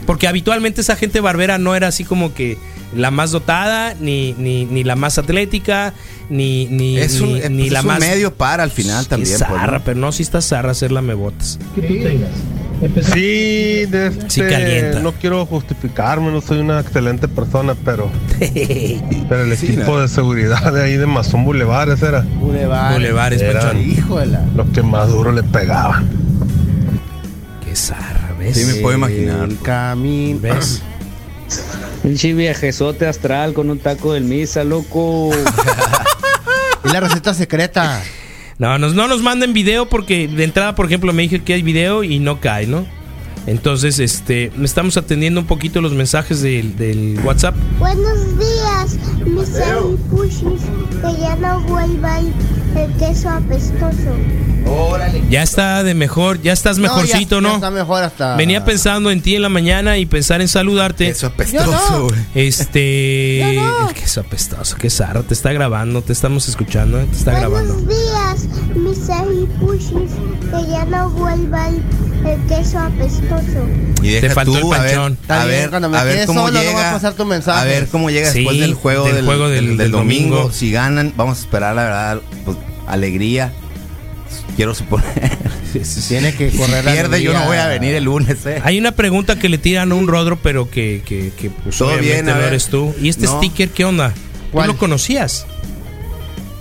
Speaker 5: Porque habitualmente esa gente barbera no era así como que la más dotada, ni, ni, ni la más atlética, ni, ni,
Speaker 7: Es un,
Speaker 5: ni,
Speaker 7: eh,
Speaker 5: ni
Speaker 7: pues
Speaker 5: la
Speaker 7: un
Speaker 5: más...
Speaker 7: medio para al final
Speaker 5: Qué
Speaker 7: también. pues, ¿no?
Speaker 5: zarra, pero no, si está zarra hacerla me botas.
Speaker 9: Sí, de este,
Speaker 5: Sí calienta.
Speaker 9: no quiero justificarme, no soy una excelente persona, pero, pero el equipo de seguridad de ahí de Mazón Bulevares era
Speaker 6: Boulevard.
Speaker 5: Bulevares.
Speaker 6: Híjola.
Speaker 9: los que más duro le pegaban.
Speaker 5: Qué zarra, ¿ves?
Speaker 7: Sí, me puedo imaginar.
Speaker 6: El camino.
Speaker 5: ¿Ves?
Speaker 10: Pinche viajezote astral con un taco del misa, loco.
Speaker 6: Y la receta secreta.
Speaker 5: No, nos, no nos manden video porque de entrada, por ejemplo, me dije que hay video y no cae, ¿no? Entonces, este, estamos atendiendo un poquito los mensajes del, del WhatsApp.
Speaker 11: Buenos días, mis pushis, que ya no vuelva el, el queso apestoso.
Speaker 5: Ya está de mejor, ya estás mejorcito,
Speaker 6: No, ya-
Speaker 5: ¿no?
Speaker 6: ya está mejor hasta.
Speaker 5: Venía pensando en ti en la mañana y pensar en saludarte.
Speaker 7: Eso apestoso, güey.
Speaker 5: Este,
Speaker 11: no.
Speaker 5: el queso apestoso, qué zarra, te está grabando, te estamos escuchando, ¿eh? te está grabando.
Speaker 11: Buenos días, mis pushis, que ya no vuelva el, el queso apestoso.
Speaker 7: Y deja
Speaker 5: Te faltó
Speaker 7: tú,
Speaker 5: el
Speaker 7: a ver,
Speaker 5: panchón.
Speaker 7: A ver,
Speaker 6: cuando me
Speaker 7: a ver
Speaker 6: quede
Speaker 7: cómo
Speaker 6: solo, no
Speaker 7: llega.
Speaker 6: voy a pasar tu mensaje.
Speaker 7: A ver cómo llega
Speaker 5: Sí,
Speaker 7: después del juego
Speaker 5: del
Speaker 7: del,
Speaker 5: juego del-
Speaker 7: del- del domingo.
Speaker 5: domingo.
Speaker 7: Si ganan, vamos a esperar la verdad, pues, alegría. quiero suponer.
Speaker 6: Tiene que
Speaker 7: Si
Speaker 6: correr la
Speaker 7: pierde, yo no voy a venir el lunes, eh.
Speaker 5: Hay una pregunta que le tiran a un Rodro, pero que, que, que pues,
Speaker 7: Todo
Speaker 5: obviamente
Speaker 7: bien, a
Speaker 5: no
Speaker 7: ver.
Speaker 5: eres tú. ¿Y este
Speaker 7: No.
Speaker 5: sticker qué onda?
Speaker 6: ¿Cuál?
Speaker 5: ¿Tú lo conocías?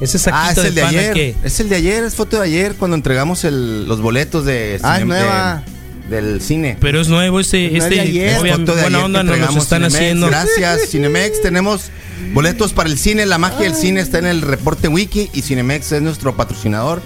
Speaker 5: Ese saquito
Speaker 7: Ah, es el de
Speaker 5: pana
Speaker 7: ayer.
Speaker 5: que-
Speaker 7: Es el de ayer, es foto de ayer cuando entregamos el- los boletos de
Speaker 6: Ah, es
Speaker 7: cine-
Speaker 6: nueva.
Speaker 7: de- del cine.
Speaker 5: Pero es nuevo este,
Speaker 6: No es
Speaker 5: este
Speaker 6: de ayer.
Speaker 5: obvia-
Speaker 7: Foto de
Speaker 5: buena
Speaker 7: ayer
Speaker 5: onda
Speaker 7: que
Speaker 5: nos están
Speaker 7: Cinemex.
Speaker 5: haciendo.
Speaker 7: Gracias, Cinemex. Tenemos boletos para el cine. La magia del cine está en el reporte wiki y Cinemex es nuestro patrocinador.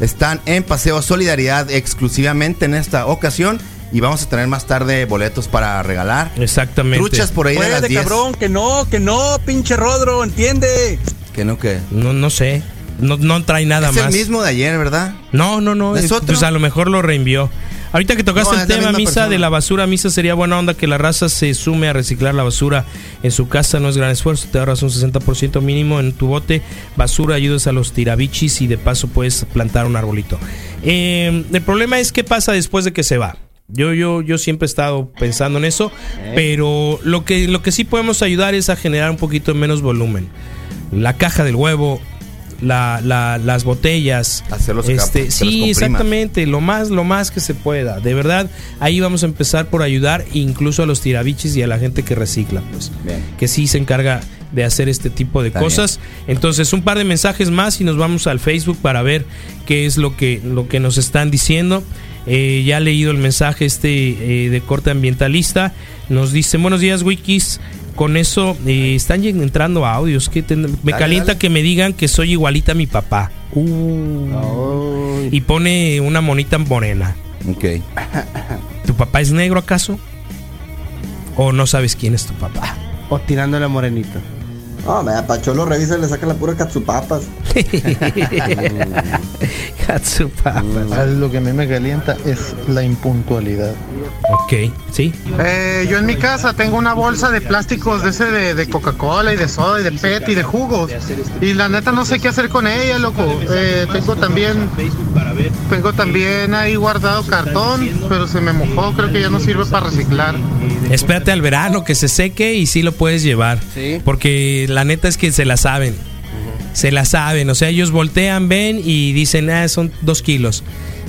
Speaker 7: Están en Paseo Solidaridad exclusivamente en esta ocasión y vamos a tener más tarde boletos para regalar.
Speaker 5: Exactamente.
Speaker 7: Truchas por ahí de las
Speaker 12: Puede,
Speaker 7: 10.
Speaker 12: cabrón, que no, que no, pinche Rodro, entiende.
Speaker 7: Que no que.
Speaker 5: No, no sé. No, no trae nada
Speaker 7: es
Speaker 5: más.
Speaker 7: el mismo de ayer, ¿verdad?
Speaker 5: No, no, no.
Speaker 7: ¿Es
Speaker 5: eh,
Speaker 7: otro?
Speaker 5: Pues a lo mejor lo reenvió. Ahorita que tocaste
Speaker 7: No,
Speaker 5: el
Speaker 7: es
Speaker 5: tema, misa
Speaker 7: persona.
Speaker 5: de la basura, misa sería buena onda que la raza se sume a reciclar la basura en su casa, no es gran esfuerzo, te ahorras un 60% mínimo en tu bote, basura, ayudas a los tirabichis y de paso puedes plantar un arbolito. Eh, el problema es qué pasa después de que se va. Yo, yo, yo siempre he estado pensando en eso, pero lo que, lo que sí podemos ayudar es a generar un poquito menos volumen. La caja del huevo, la, la- las botellas.
Speaker 7: Hacerlos
Speaker 5: este, sí, exactamente, lo más, lo más que se pueda. De verdad, ahí vamos a empezar por ayudar incluso a los tirabichis y a la gente que recicla, pues.
Speaker 7: Bien.
Speaker 5: Que sí se encarga de hacer este tipo de
Speaker 7: Está
Speaker 5: cosas. Entonces, un par de mensajes más y nos vamos al Facebook para ver qué es lo que, lo que nos están diciendo. Eh, ya he leído el mensaje este eh, de corte ambientalista. Nos dice, buenos días, Wikis. Con eso eh, están entrando audios. Que ten- me
Speaker 7: Dale,
Speaker 5: calienta
Speaker 7: dale.
Speaker 5: que me digan que soy igualita a mi papá. Uh. Y pone una monita morena.
Speaker 7: Ok.
Speaker 5: ¿Tu papá es negro acaso? ¿O no sabes quién es tu papá?
Speaker 6: O tirándole a morenito.
Speaker 8: No, me Pacholo revisa y le saca la pura catsupapas.
Speaker 5: Katsupapas.
Speaker 13: Ah, Lo que a mí me calienta es la impuntualidad.
Speaker 5: Ok, sí.
Speaker 9: Eh, yo en mi casa tengo una bolsa de plásticos de ese de, de Coca-Cola y de soda y de PET y de jugos. Y la neta no sé qué hacer con ella, loco. Eh, tengo también tengo también ahí guardado cartón, pero se me mojó, creo que ya no sirve para reciclar.
Speaker 5: Espérate al verano que se seque y sí lo puedes llevar.
Speaker 6: Sí.
Speaker 5: Porque la neta es que se la saben. Se la saben. O sea, ellos voltean, ven y dicen, ah, son dos kilos.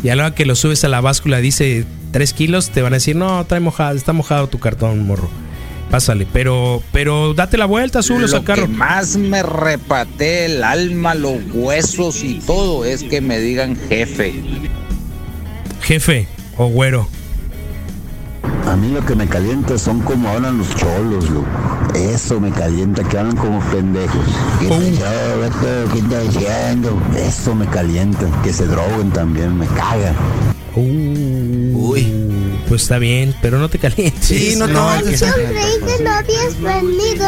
Speaker 5: Y a la hora que lo subes a la báscula dice tres kilos, te van a decir, no, trae mojado, está mojado tu cartón, morro. Pásale. Pero, pero date la vuelta, súbelo al
Speaker 12: Lo que
Speaker 5: carro.
Speaker 12: más me repate el alma, los huesos y todo es que me digan jefe.
Speaker 5: Jefe o güero.
Speaker 14: A mí lo que me calienta son como hablan los cholos, loco. Eso me calienta, que hablan como pendejos. ¿Qué pasó, vato? ¿Qué está diciendo? Eso me calienta. Que se droguen también, me cagan.
Speaker 5: Uy. Pues está bien, pero no te calientes.
Speaker 7: Sí, no
Speaker 11: que no habías venido.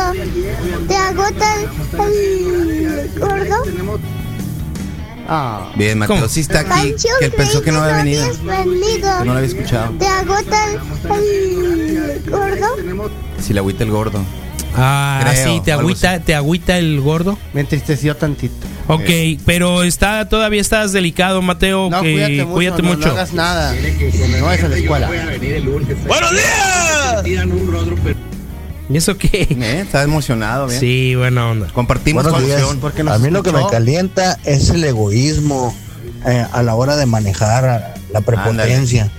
Speaker 11: ¿Te agota el gordo?
Speaker 6: Ah.
Speaker 7: Bien, Mateo,
Speaker 5: ¿Cómo?
Speaker 7: sí está aquí.
Speaker 11: Pancho,
Speaker 7: Que él pensó que no había venido. Que no lo había escuchado.
Speaker 11: ¿Te agota el, el gordo?
Speaker 7: Si le agüita el gordo.
Speaker 5: Ah,
Speaker 7: Creo,
Speaker 5: sí, te agüita, te agüita el gordo.
Speaker 6: Me entristeció tantito.
Speaker 5: Ok, pero está todavía estás delicado, Mateo.
Speaker 6: No,
Speaker 5: que
Speaker 6: cuídate mucho.
Speaker 5: cuídate
Speaker 6: no,
Speaker 5: mucho.
Speaker 6: no hagas nada. No vayas a la escuela.
Speaker 12: ¡Buenos días!
Speaker 5: ¿Y eso qué?
Speaker 7: Eh, está emocionado, bien.
Speaker 5: Sí, buena onda.
Speaker 7: Compartimos
Speaker 13: Buenos
Speaker 7: tu
Speaker 13: días.
Speaker 7: emoción.
Speaker 6: Porque nos
Speaker 13: A mí lo que me calienta es el egoísmo eh, a la hora de manejar a- la prepotencia.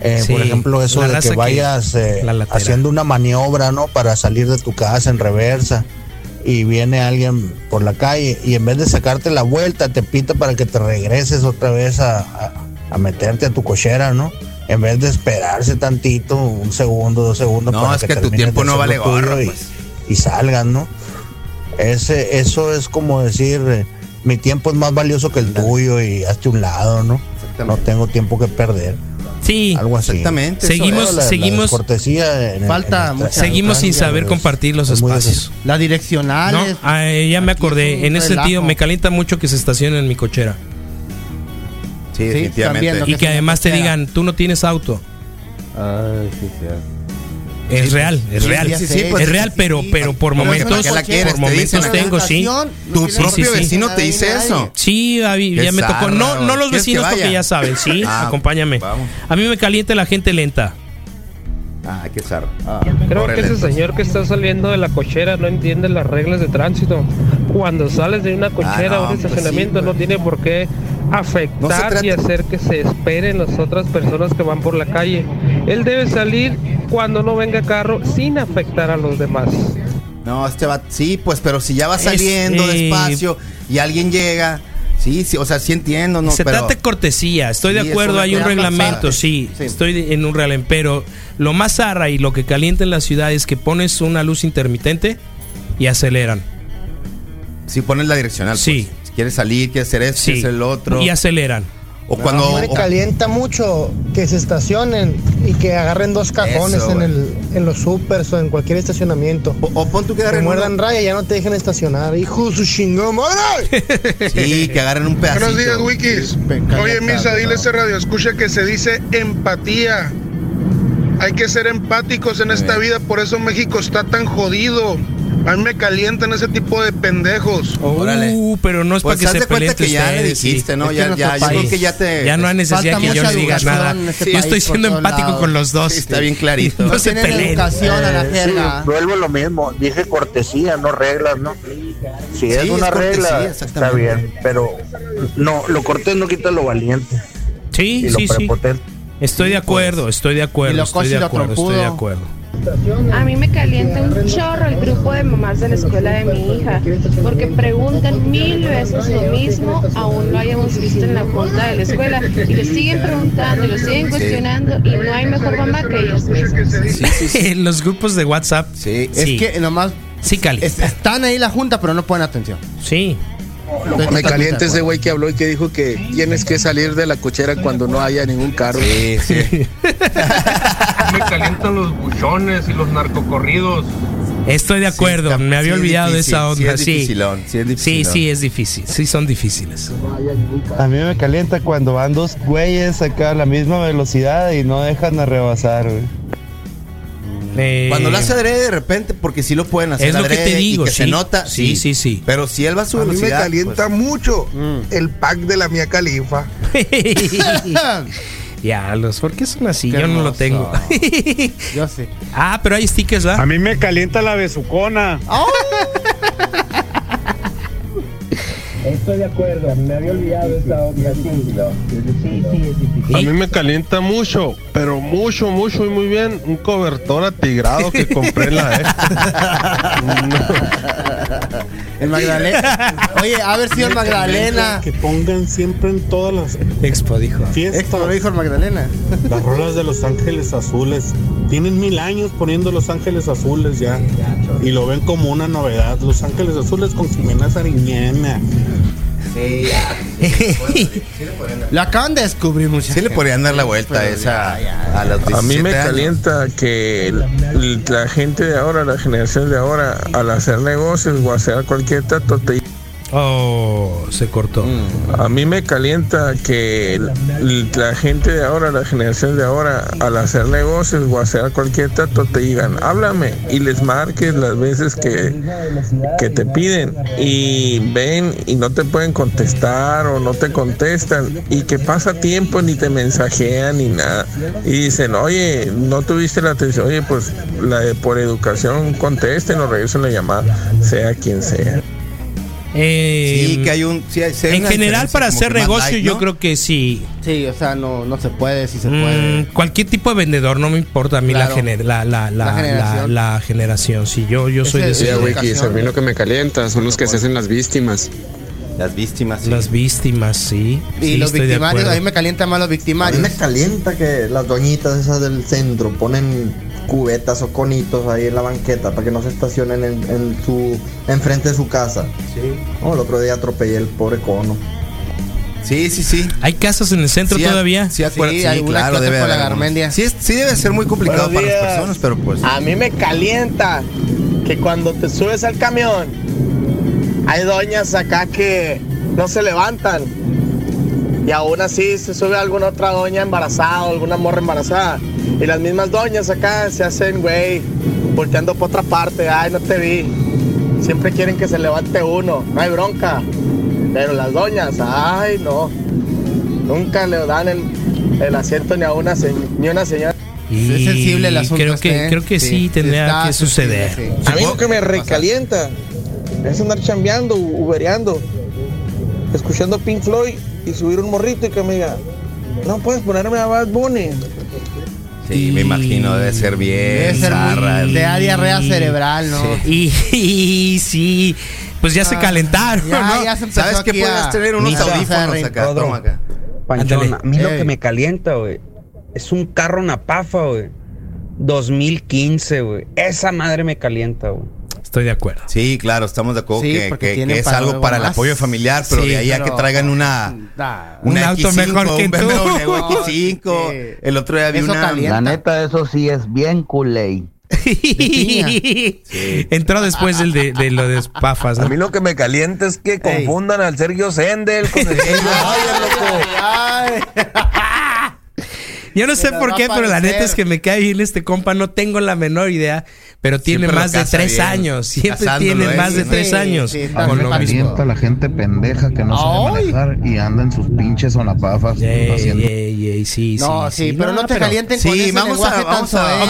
Speaker 13: Eh,
Speaker 5: Sí,
Speaker 13: por ejemplo, eso
Speaker 5: la
Speaker 13: de
Speaker 5: raza
Speaker 13: que
Speaker 5: que-
Speaker 13: vayas eh,
Speaker 5: la latera.
Speaker 13: haciendo una maniobra, ¿no? Para salir de tu casa en reversa y viene alguien por la calle y en vez de sacarte la vuelta te pita para que te regreses otra vez a, a- a meterte a tu cochera, ¿no? En vez de esperarse tantito, un segundo, dos segundos.
Speaker 7: No,
Speaker 13: para
Speaker 7: es que tu
Speaker 13: termines
Speaker 7: tiempo no vale gorro,
Speaker 13: y,
Speaker 7: pues.
Speaker 13: y salgan, ¿no? Ese, eso es como decir, eh, mi tiempo es más valioso que el tuyo y hazte un lado, ¿no? No tengo tiempo que perder.
Speaker 5: Sí,
Speaker 13: Algo así.
Speaker 7: Exactamente.
Speaker 5: Seguimos-
Speaker 13: La- la
Speaker 5: seguimos-
Speaker 13: descortesía en-
Speaker 6: Falta
Speaker 13: en
Speaker 6: mucha-
Speaker 5: seguimos sin saber
Speaker 13: es-
Speaker 5: compartir los espacios.
Speaker 6: Las
Speaker 5: No,
Speaker 6: direccionales.
Speaker 5: Ah, ya me acordé. En ese
Speaker 6: relajo.
Speaker 5: sentido, me calienta mucho que se estacionen en mi cochera.
Speaker 7: Sí, definitivamente.
Speaker 5: Y
Speaker 6: que
Speaker 5: además te digan, tú no tienes auto.
Speaker 6: Ay, sí, sí.
Speaker 5: Es real, es
Speaker 6: Sí,
Speaker 5: real.
Speaker 6: ya sé.
Speaker 5: es real, pero, pero por momentos,
Speaker 7: ¿para qué la quieres?
Speaker 5: por
Speaker 7: Te
Speaker 5: momentos
Speaker 7: en la
Speaker 5: tengo, sí.
Speaker 7: Tu
Speaker 5: Sí,
Speaker 7: propio
Speaker 5: sí, sí.
Speaker 7: vecino te dice eso.
Speaker 5: Sí, David, ya me tocó. No,
Speaker 7: zarra,
Speaker 5: no los
Speaker 7: ¿quieres que
Speaker 5: vecinos porque ya saben, sí.
Speaker 7: Ah,
Speaker 5: acompáñame.
Speaker 7: vamos.
Speaker 5: A mí me calienta la gente lenta.
Speaker 7: Ah, qué zarro.
Speaker 15: Creo que ese señor que está saliendo de la cochera no entiende las reglas de tránsito. Cuando sales de una cochera
Speaker 7: Ah, no,
Speaker 15: o un
Speaker 7: pues
Speaker 15: estacionamiento
Speaker 7: sí,
Speaker 15: no tiene por qué afectar y hacer que se esperen las otras personas que van por la calle. Él debe salir cuando no venga carro sin afectar a los demás.
Speaker 7: No, este va, sí, pues, pero si ya va
Speaker 5: Es,
Speaker 7: saliendo
Speaker 5: eh,
Speaker 7: despacio y alguien llega, sí, sí, o sea, sí entiendo, no,
Speaker 5: Se
Speaker 7: pero
Speaker 5: trata de cortesía, estoy
Speaker 7: Sí,
Speaker 5: de acuerdo, hay un reglamento, sí,
Speaker 7: Sí.
Speaker 5: estoy en un reglamento, pero lo más zarra y lo que calienta en la ciudad es que pones una luz intermitente y aceleran.
Speaker 7: Si pones la direccional,
Speaker 5: Sí.
Speaker 7: pues, si quieres salir, quieres hacer esto,
Speaker 5: Sí.
Speaker 7: quieres hacer el otro.
Speaker 5: Y aceleran.
Speaker 7: O cuando
Speaker 16: A mí me
Speaker 7: o-
Speaker 16: calienta mucho que se estacionen y que agarren dos cajones
Speaker 7: Eso,
Speaker 16: en, el, en los supers o en cualquier estacionamiento.
Speaker 7: O, pon tú que agarren
Speaker 16: muerdan raya y ya no te dejen estacionar. Hijo de su chingón, madre.
Speaker 7: Sí, que agarren un pedacito.
Speaker 17: Buenos días, Wikis. Oye, Misa, dile a ese radio, escucha que se dice empatía. Hay que ser empáticos en esta vida, por eso México está tan jodido. A mí me calientan ese tipo de pendejos.
Speaker 5: Uh, pero no es
Speaker 7: Pues
Speaker 5: para que se peleen
Speaker 7: que ya le
Speaker 5: sí.
Speaker 7: dijiste, ¿no? Ya- ya-
Speaker 5: nuestro
Speaker 7: yo creo
Speaker 5: país
Speaker 7: que ya te-
Speaker 5: Ya no hay necesidad que yo le diga nada.
Speaker 7: este
Speaker 5: yo estoy siendo empático
Speaker 7: lados.
Speaker 5: con los dos.
Speaker 7: Sí, está bien clarito.
Speaker 5: No se peleen.
Speaker 7: educación a la jerga.
Speaker 13: sí, vuelvo lo mismo. Dije cortesía, no reglas, ¿no? Si es
Speaker 7: Sí,
Speaker 13: una
Speaker 7: es
Speaker 13: regla, está bien. Pero no, lo cortés no quita lo valiente.
Speaker 5: Sí,
Speaker 13: y lo
Speaker 5: sí, sí.
Speaker 13: prepotente.
Speaker 5: Estoy de acuerdo, estoy de
Speaker 13: Y
Speaker 5: acuerdo,
Speaker 13: lo
Speaker 5: estoy de acuerdo, estoy de acuerdo.
Speaker 18: A mí me calienta un chorro el grupo de mamás de la escuela de mi hija, porque preguntan mil veces lo mismo, aún lo hayamos visto en la junta de la escuela, y le siguen preguntando, y lo siguen cuestionando, y no hay mejor mamá que ellas mismas.
Speaker 5: En los grupos de WhatsApp.
Speaker 7: Sí,
Speaker 6: Es que nomás.
Speaker 5: Sí, calienta.
Speaker 6: es- están ahí la junta, pero no ponen atención.
Speaker 5: Sí.
Speaker 19: Me calienta ese güey que habló y que dijo que tienes que salir de la cochera cuando no haya ningún carro.
Speaker 7: Sí, sí.
Speaker 15: Me calientan los buchones y los narcocorridos.
Speaker 5: Estoy de acuerdo, me había
Speaker 7: sí es
Speaker 5: olvidado de esa
Speaker 7: sí
Speaker 5: onda.
Speaker 7: es
Speaker 5: Sí,
Speaker 7: es
Speaker 5: sí, sí, es difícil. Sí, son difíciles.
Speaker 20: A mí me calienta cuando van dos güeyes acá a la misma velocidad y no dejan de rebasar, güey.
Speaker 5: Eh,
Speaker 7: Cuando lo hace adrede de repente, porque sí lo pueden hacer
Speaker 5: Es lo que te digo,
Speaker 7: y que se
Speaker 5: sí.
Speaker 7: nota,
Speaker 5: Sí, sí, sí.
Speaker 7: Pero si él va a su
Speaker 19: A mí me calienta
Speaker 7: pues,
Speaker 19: mucho el pack de la mía califa.
Speaker 5: Ya, los, ¿por qué son así?
Speaker 19: Qué
Speaker 5: Yo no lo tengo.
Speaker 6: Yo sé.
Speaker 5: Ah, pero hay stickers, ¿verdad?
Speaker 20: A mí me calienta la besucona.
Speaker 16: Estoy de acuerdo, me había olvidado esa otra. Sí, sí, es difícil.
Speaker 9: A mí me calienta mucho, pero mucho, mucho y muy bien un cobertor atigrado que compré en la E.
Speaker 6: El Magdalena. Oye, a ver, señor Magdalena.
Speaker 20: Que pongan siempre en todas las
Speaker 5: Expo dijo.
Speaker 20: fiestas
Speaker 6: lo dijo el Magdalena.
Speaker 20: las rolas de Los Ángeles Azules. Tienen mil años poniendo Los Ángeles Azules ya. Y lo ven como una novedad. Los Ángeles Azules con Jimena Sariñana.
Speaker 6: Sí, Lo acaban de descubrir, muchachos.
Speaker 7: sí le podrían dar la vuelta a esa a los 17
Speaker 9: A mí me
Speaker 7: años.
Speaker 9: calienta que la gente de ahora, la generación de ahora, al hacer negocios o hacer cualquier trato, te
Speaker 5: Oh, se cortó.
Speaker 9: A mí me calienta que la gente de ahora, la generación de ahora, al hacer negocios o hacer cualquier trato, te digan, háblame y les marques las veces que, que te piden y ven y no te pueden contestar o no te contestan y que pasa tiempo ni te mensajean ni nada y dicen, oye, no tuviste la atención, oye, pues la de- por educación contesten o regresen la llamada, sea quien sea.
Speaker 5: Eh,
Speaker 7: Sí, que hay un. sí hay-
Speaker 5: en general, para hacer negocio,
Speaker 7: light,
Speaker 5: yo creo que sí.
Speaker 6: Sí, o sea, no, no se puede, sí se
Speaker 5: Mm,
Speaker 6: puede.
Speaker 5: cualquier tipo de vendedor, no me importa a mí la, gener- la, la, la,
Speaker 6: La generación.
Speaker 5: la- la generación. Sí, yo, yo soy de
Speaker 6: Ese- Sí, a mí lo
Speaker 19: que me calienta son los que se hacen las víctimas.
Speaker 7: Las víctimas. sí.
Speaker 5: Las víctimas, sí.
Speaker 6: Y
Speaker 5: Sí,
Speaker 6: los
Speaker 5: estoy de
Speaker 6: victimarios, a mí me calientan más los
Speaker 8: A mí
Speaker 6: victimarios.
Speaker 8: me calienta que las doñitas esas del centro ponen cubetas o conitos ahí en la banqueta para que no se estacionen en, en su enfrente de su casa.
Speaker 7: Sí.
Speaker 8: Oh, el otro día atropellé el pobre cono.
Speaker 7: Sí, sí, sí.
Speaker 5: ¿Hay casas en el centro
Speaker 7: Sí,
Speaker 5: todavía?
Speaker 7: Sí, acuerdo,
Speaker 6: Sí,
Speaker 7: sí,
Speaker 6: hay una
Speaker 7: claro, debe
Speaker 6: por la.
Speaker 7: Sí, es- sí debe ser muy complicado
Speaker 21: Buenos
Speaker 7: para las personas, pero pues.
Speaker 21: A mí me calienta que cuando te subes al camión hay doñas acá que no se levantan y aún así se sube alguna otra doña embarazada o alguna morra embarazada y las mismas doñas acá se hacen güey volteando por otra parte, ay no te vi. Siempre quieren que se levante uno, no hay bronca. Pero las doñas, ay no. Nunca le dan el, el asiento ni a una se- ni una señora.
Speaker 5: Y
Speaker 6: Es sensible el asunto
Speaker 5: Creo
Speaker 6: este,
Speaker 5: que,
Speaker 6: ¿eh?
Speaker 5: creo que sí,
Speaker 6: Sí,
Speaker 5: tendría que suceder.
Speaker 6: sí.
Speaker 19: A mí lo que me recalienta es andar chambeando, ubereando, escuchando Pink Floyd
Speaker 21: y subir un morrito y que me diga, no puedes ponerme a Bad Bunny.
Speaker 7: Sí, me imagino, debe ser bien.
Speaker 6: Debe ser muy-
Speaker 7: zarra.
Speaker 6: de da diarrea cerebral, ¿no?
Speaker 5: Y, y sí, pues ya se
Speaker 6: Ah,
Speaker 5: calentaron,
Speaker 6: ya,
Speaker 5: ¿no?
Speaker 6: ya se
Speaker 7: ¿Sabes qué puedes tener? Unos audífonos acá.
Speaker 6: Todo.
Speaker 7: Toma acá.
Speaker 22: Panchón, a mí lo que me calienta, güey, es un carro Napafa, güey. 2015, güey. Esa madre me calienta, güey.
Speaker 5: Estoy de acuerdo.
Speaker 7: Sí, claro, estamos de acuerdo
Speaker 6: Sí,
Speaker 7: que, es
Speaker 6: para
Speaker 7: algo para el apoyo familiar, pero
Speaker 5: Sí,
Speaker 7: de ahí a que traigan una,
Speaker 6: Da.
Speaker 5: Un auto
Speaker 7: X5,
Speaker 5: mejor que
Speaker 7: un. BMW
Speaker 6: No,
Speaker 7: X5.
Speaker 6: sí.
Speaker 7: El otro día vi
Speaker 6: Eso
Speaker 7: una.
Speaker 6: calienta.
Speaker 13: La neta, eso sí es bien culé.
Speaker 5: Entró después del de, de lo de Pafas, ¿no?
Speaker 21: A mí lo que me calienta es que confundan al Sergio Sendel con el Sergio loco.
Speaker 5: Yo no sé por qué, pero la neta es que me cae bien este compa. No tengo la menor idea, pero tiene
Speaker 7: Siempre
Speaker 5: más de tres
Speaker 7: bien,
Speaker 5: años. Siempre tiene más de
Speaker 7: ¿no?
Speaker 5: tres
Speaker 6: Sí,
Speaker 5: años.
Speaker 6: sí,
Speaker 5: con lo mismo.
Speaker 20: la gente pendeja que no
Speaker 6: sabe manejar
Speaker 20: y anda en sus pinches sonapafas
Speaker 5: Ey, ey, ey, sí,
Speaker 6: No, sí, pero no te calienten con
Speaker 7: Sí,
Speaker 6: ese
Speaker 7: vamos a,
Speaker 6: lenguaje
Speaker 7: a, vamos a
Speaker 6: Vamos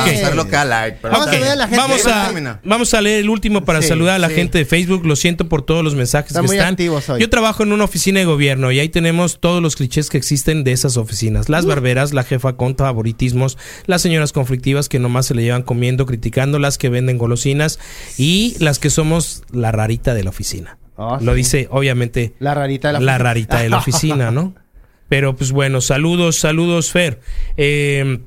Speaker 6: a la gente.
Speaker 5: Vamos a, vamos a leer el último para
Speaker 6: Sí,
Speaker 5: saludar a la
Speaker 6: sí.
Speaker 5: gente de Facebook. Lo siento por todos los mensajes
Speaker 6: Están
Speaker 5: que están. Yo trabajo en una oficina de gobierno y ahí tenemos todos los clichés que existen de esas oficinas. Las barberas, la jefa con favoritismos, las señoras conflictivas que nomás se le llevan comiendo, criticando, las que venden golosinas y las que somos la rarita de la oficina.
Speaker 6: Ah,
Speaker 5: Lo
Speaker 6: sí.
Speaker 5: dice, obviamente,
Speaker 6: La rarita de la
Speaker 5: la rarita de la oficina, ¿no? Pero pues bueno, saludos, saludos, Fer. Eh,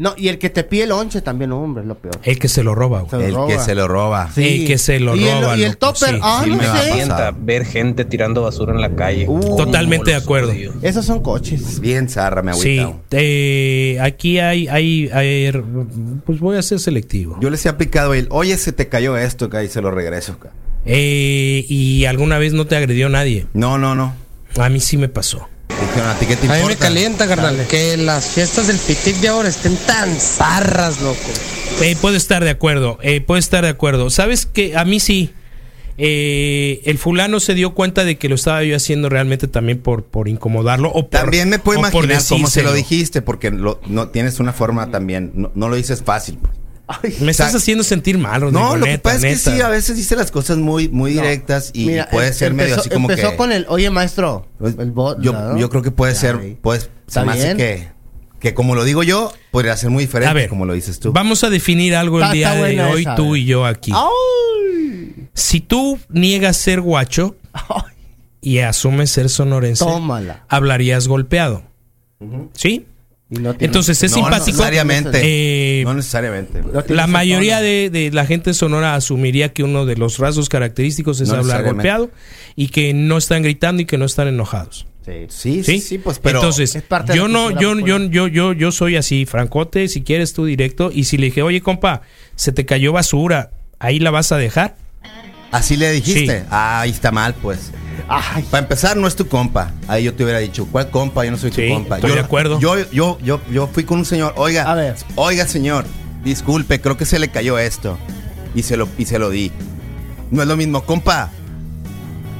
Speaker 6: No, y el que te pide el onche también, hombre, es lo peor.
Speaker 5: el que se lo roba, güey.
Speaker 6: Se lo
Speaker 7: El
Speaker 6: roba.
Speaker 7: que se lo roba.
Speaker 6: Sí.
Speaker 5: El que se lo
Speaker 6: y el-
Speaker 5: roba,
Speaker 6: y el
Speaker 5: loco,
Speaker 6: topper,
Speaker 5: sí,
Speaker 6: ah,
Speaker 7: sí
Speaker 6: no
Speaker 7: me
Speaker 6: sé.
Speaker 22: ver gente tirando basura en la calle.
Speaker 6: Uh,
Speaker 5: Totalmente de acuerdo.
Speaker 6: Esos son coches.
Speaker 7: Bien zarra, me
Speaker 5: Sí,
Speaker 7: agüita.
Speaker 5: eh, aquí hay, hay, hay- pues voy a ser selectivo.
Speaker 7: Yo les he aplicado el, oye, se te cayó esto, acá y se lo regreso. acá.
Speaker 5: Eh, y alguna vez no te agredió nadie.
Speaker 7: No, no, no.
Speaker 5: A mí sí me pasó.
Speaker 7: Dijeron, ¿a ti qué te
Speaker 23: A mí me calienta, carnal, que las fiestas del pitic de ahora estén tan zarras, loco.
Speaker 5: Eh, puedo estar de acuerdo, eh, puedo estar de acuerdo. ¿Sabes que A mí sí. eh, el fulano se dio cuenta de que lo estaba yo haciendo realmente también por, por incomodarlo o por,
Speaker 7: También me puedo imaginar cómo se lo dijiste, porque lo- no tienes una forma también, no, no lo dices fácil. pues.
Speaker 5: Me estás
Speaker 7: O sea,
Speaker 5: haciendo sentir mal, Rodrigo,
Speaker 7: No, lo que
Speaker 5: neta,
Speaker 7: pasa es que sí, a veces dice las cosas muy, muy directas y,
Speaker 6: Mira,
Speaker 7: y puede
Speaker 6: em-
Speaker 7: ser medio
Speaker 6: empezó-
Speaker 7: así como
Speaker 6: empezó
Speaker 7: que.
Speaker 6: con el, oye, maestro,
Speaker 7: Pues,
Speaker 6: el bot,
Speaker 7: yo,
Speaker 6: ¿no?
Speaker 7: yo creo que puede
Speaker 6: Ya,
Speaker 7: ser, pues, se me hace que, que como lo digo yo, podría ser muy diferente
Speaker 5: A ver,
Speaker 7: como lo dices tú.
Speaker 5: Vamos a definir algo el
Speaker 6: Está-
Speaker 5: día
Speaker 6: está
Speaker 5: de hoy,
Speaker 6: esa,
Speaker 5: tú y yo aquí.
Speaker 6: ¡Ay!
Speaker 5: Si tú niegas ser guacho y asumes ser sonorense,
Speaker 6: Tómala.
Speaker 5: hablarías golpeado. ¿Sí?
Speaker 6: Y no tiene-
Speaker 5: Entonces es
Speaker 7: no
Speaker 5: simpático.
Speaker 7: necesariamente.
Speaker 5: Eh,
Speaker 7: no necesariamente.
Speaker 5: La mayoría de, de la gente sonora asumiría que uno de los rasgos característicos es
Speaker 7: No
Speaker 5: hablar golpeado y que no están gritando y que no están enojados.
Speaker 6: Sí.
Speaker 7: Sí, sí, pues, pero.
Speaker 5: Entonces,
Speaker 6: es parte de
Speaker 5: yo no, yo, yo, yo, yo, yo soy así, francote, si quieres tú directo. Y si le dije, oye, compa, se te cayó basura, ahí la vas a dejar.
Speaker 7: Así le dijiste.
Speaker 5: Sí.
Speaker 7: Ah, ahí está mal, pues.
Speaker 6: Ay,
Speaker 7: Para empezar, no es tu compa. Ahí yo te hubiera dicho, ¿cuál compa? Yo no soy
Speaker 5: Sí,
Speaker 7: tu compa.
Speaker 5: estoy
Speaker 7: yo,
Speaker 5: de acuerdo.
Speaker 7: Yo, yo, yo, yo fui con un señor, oiga,
Speaker 6: A ver.
Speaker 7: oiga, señor, disculpe, creo que se le cayó esto. Y se lo, y se lo di. No es lo mismo, compa.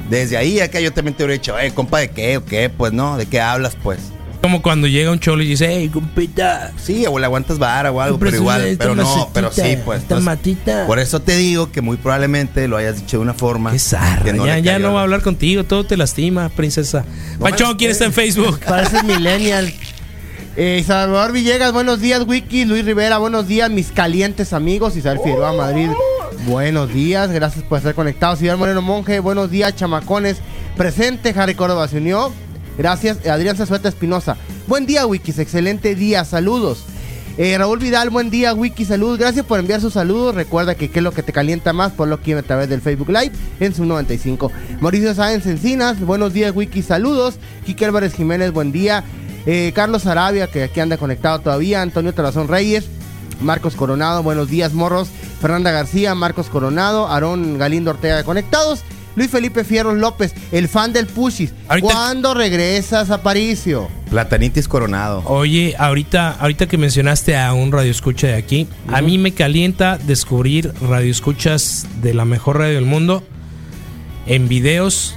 Speaker 7: Desde ahí acá yo también te hubiera dicho, eh, compa, ¿de qué o qué? Pues no, ¿de qué hablas, pues?
Speaker 5: Como cuando llega un cholo y dice, hey, compita,
Speaker 7: Sí, o le aguantas vara o algo, pero igual, pero no,
Speaker 5: macetita,
Speaker 7: pero sí, pues. entonces,
Speaker 5: matita.
Speaker 7: por eso te digo que muy probablemente lo hayas dicho de una forma.
Speaker 5: Qué zarra,
Speaker 7: que no
Speaker 5: ya, no va a hablar contigo, todo te lastima, princesa. Panchón, ¿quién está en Facebook?
Speaker 6: Pareces millennial. Eh, Salvador Villegas, buenos días, Wiki. Luis Rivera, buenos días, mis calientes amigos. Isabel Figueroa, Madrid, buenos días. Gracias por estar conectados. Iván Moreno Monje, buenos días, chamacones. Presente, Harry Córdoba se unió. Gracias, Adrián Zazueta Espinosa. Buen día, Wikis. Excelente día. Saludos. Eh, Raúl Vidal, buen día, Wiki, salud. Gracias por enviar sus saludos. Recuerda que qué es lo que te calienta más, por lo que a través del Facebook Live en su 95. Mauricio Sáenz Encinas, buenos días, Wiki, saludos. Quique Álvarez Jiménez, buen día. Eh, Carlos Arabia, que aquí anda conectado todavía. Antonio Tarazón Reyes. Marcos Coronado, buenos días, morros. Fernanda García, Marcos Coronado. Aarón Galindo Ortega conectados. Luis Felipe Fierros López, el fan del Pushis.
Speaker 5: Ahorita-
Speaker 6: ¿Cuándo regresas, Aparicio?
Speaker 7: Platanitis coronado.
Speaker 5: Oye, ahorita, ahorita que mencionaste a un radioescucha de aquí, a mí me calienta descubrir radioescuchas de la mejor radio del mundo en videos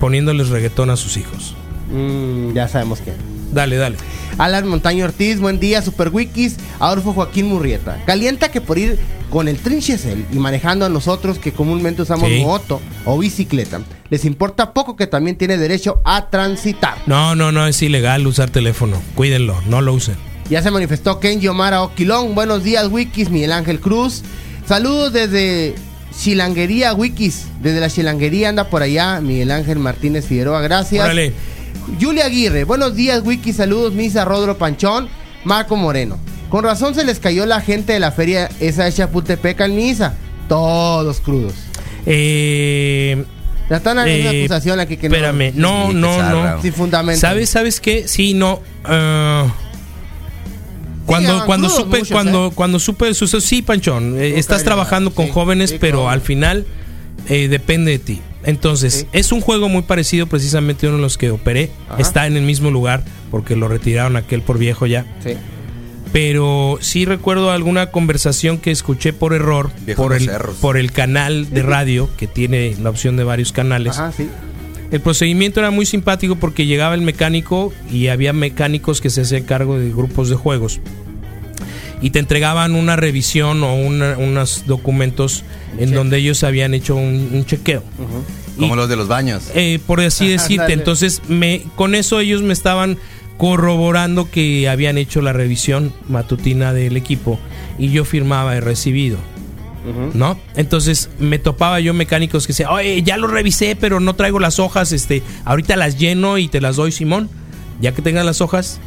Speaker 5: poniéndoles reggaetón a sus hijos.
Speaker 6: Mm, ya sabemos que.
Speaker 5: Dale, dale.
Speaker 6: Alan Montaño Ortiz, buen día, Super Wikis, Adolfo Joaquín Murrieta. Calienta que por ir con el trinchesel y manejando a nosotros que comúnmente usamos
Speaker 5: Sí.
Speaker 6: moto o bicicleta, les importa poco que también tiene derecho a transitar.
Speaker 5: No, no, no, es ilegal usar teléfono. Cuídenlo, no lo usen.
Speaker 6: Ya se manifestó Ken Yomara Oquilón. Buenos días, Wikis, Miguel Ángel Cruz. Saludos desde Chilanguería, Wikis. Desde la Chilanguería anda por allá Miguel Ángel Martínez Figueroa. Gracias.
Speaker 5: Órale.
Speaker 6: Julia Aguirre. Buenos días, Wikis. Saludos, Misa Rodro Panchón. Marco Moreno. Con razón se les cayó la gente de la feria esa de Chapultepec al Misa. Todos crudos.
Speaker 5: Eh,
Speaker 6: haciendo
Speaker 5: eh,
Speaker 6: una acusación aquí que no-
Speaker 5: Espérame, no, no,
Speaker 6: que
Speaker 5: no.
Speaker 6: zarra. Sin fundamento.
Speaker 5: ¿Sabes, sabes qué? Sí, no. ah, cuando
Speaker 6: Llegaban
Speaker 5: cuando supe
Speaker 6: muchos,
Speaker 5: cuando
Speaker 6: ¿eh?
Speaker 5: cuando supe el suceso, sí, Panchón, eh, estás trabajando con jóvenes, pero al final eh, depende de ti. Entonces, es un juego muy parecido precisamente a uno de los que operé.
Speaker 6: Ajá.
Speaker 5: Está en el mismo lugar porque lo retiraron aquel por viejo ya.
Speaker 6: Sí.
Speaker 5: Pero sí recuerdo alguna conversación que escuché por error
Speaker 7: Viejo
Speaker 5: por el,
Speaker 7: cerros.
Speaker 5: por el canal de radio que tiene la opción de varios canales.
Speaker 6: Ajá, sí.
Speaker 5: El procedimiento era muy simpático porque llegaba el mecánico y había mecánicos que se hacían cargo de grupos de juegos. Y te entregaban una revisión o una- unos documentos en donde ellos habían hecho un, un chequeo.
Speaker 7: Como los de los baños.
Speaker 5: Eh, por así decirte. Entonces, me, con eso ellos me estaban corroborando que habían hecho la revisión matutina del equipo y yo firmaba el recibido. ¿No? Entonces me topaba yo mecánicos que decían, oye, ya lo revisé, pero no traigo las hojas, este, ahorita las lleno y te las doy, Simón. Ya que tengas las hojas,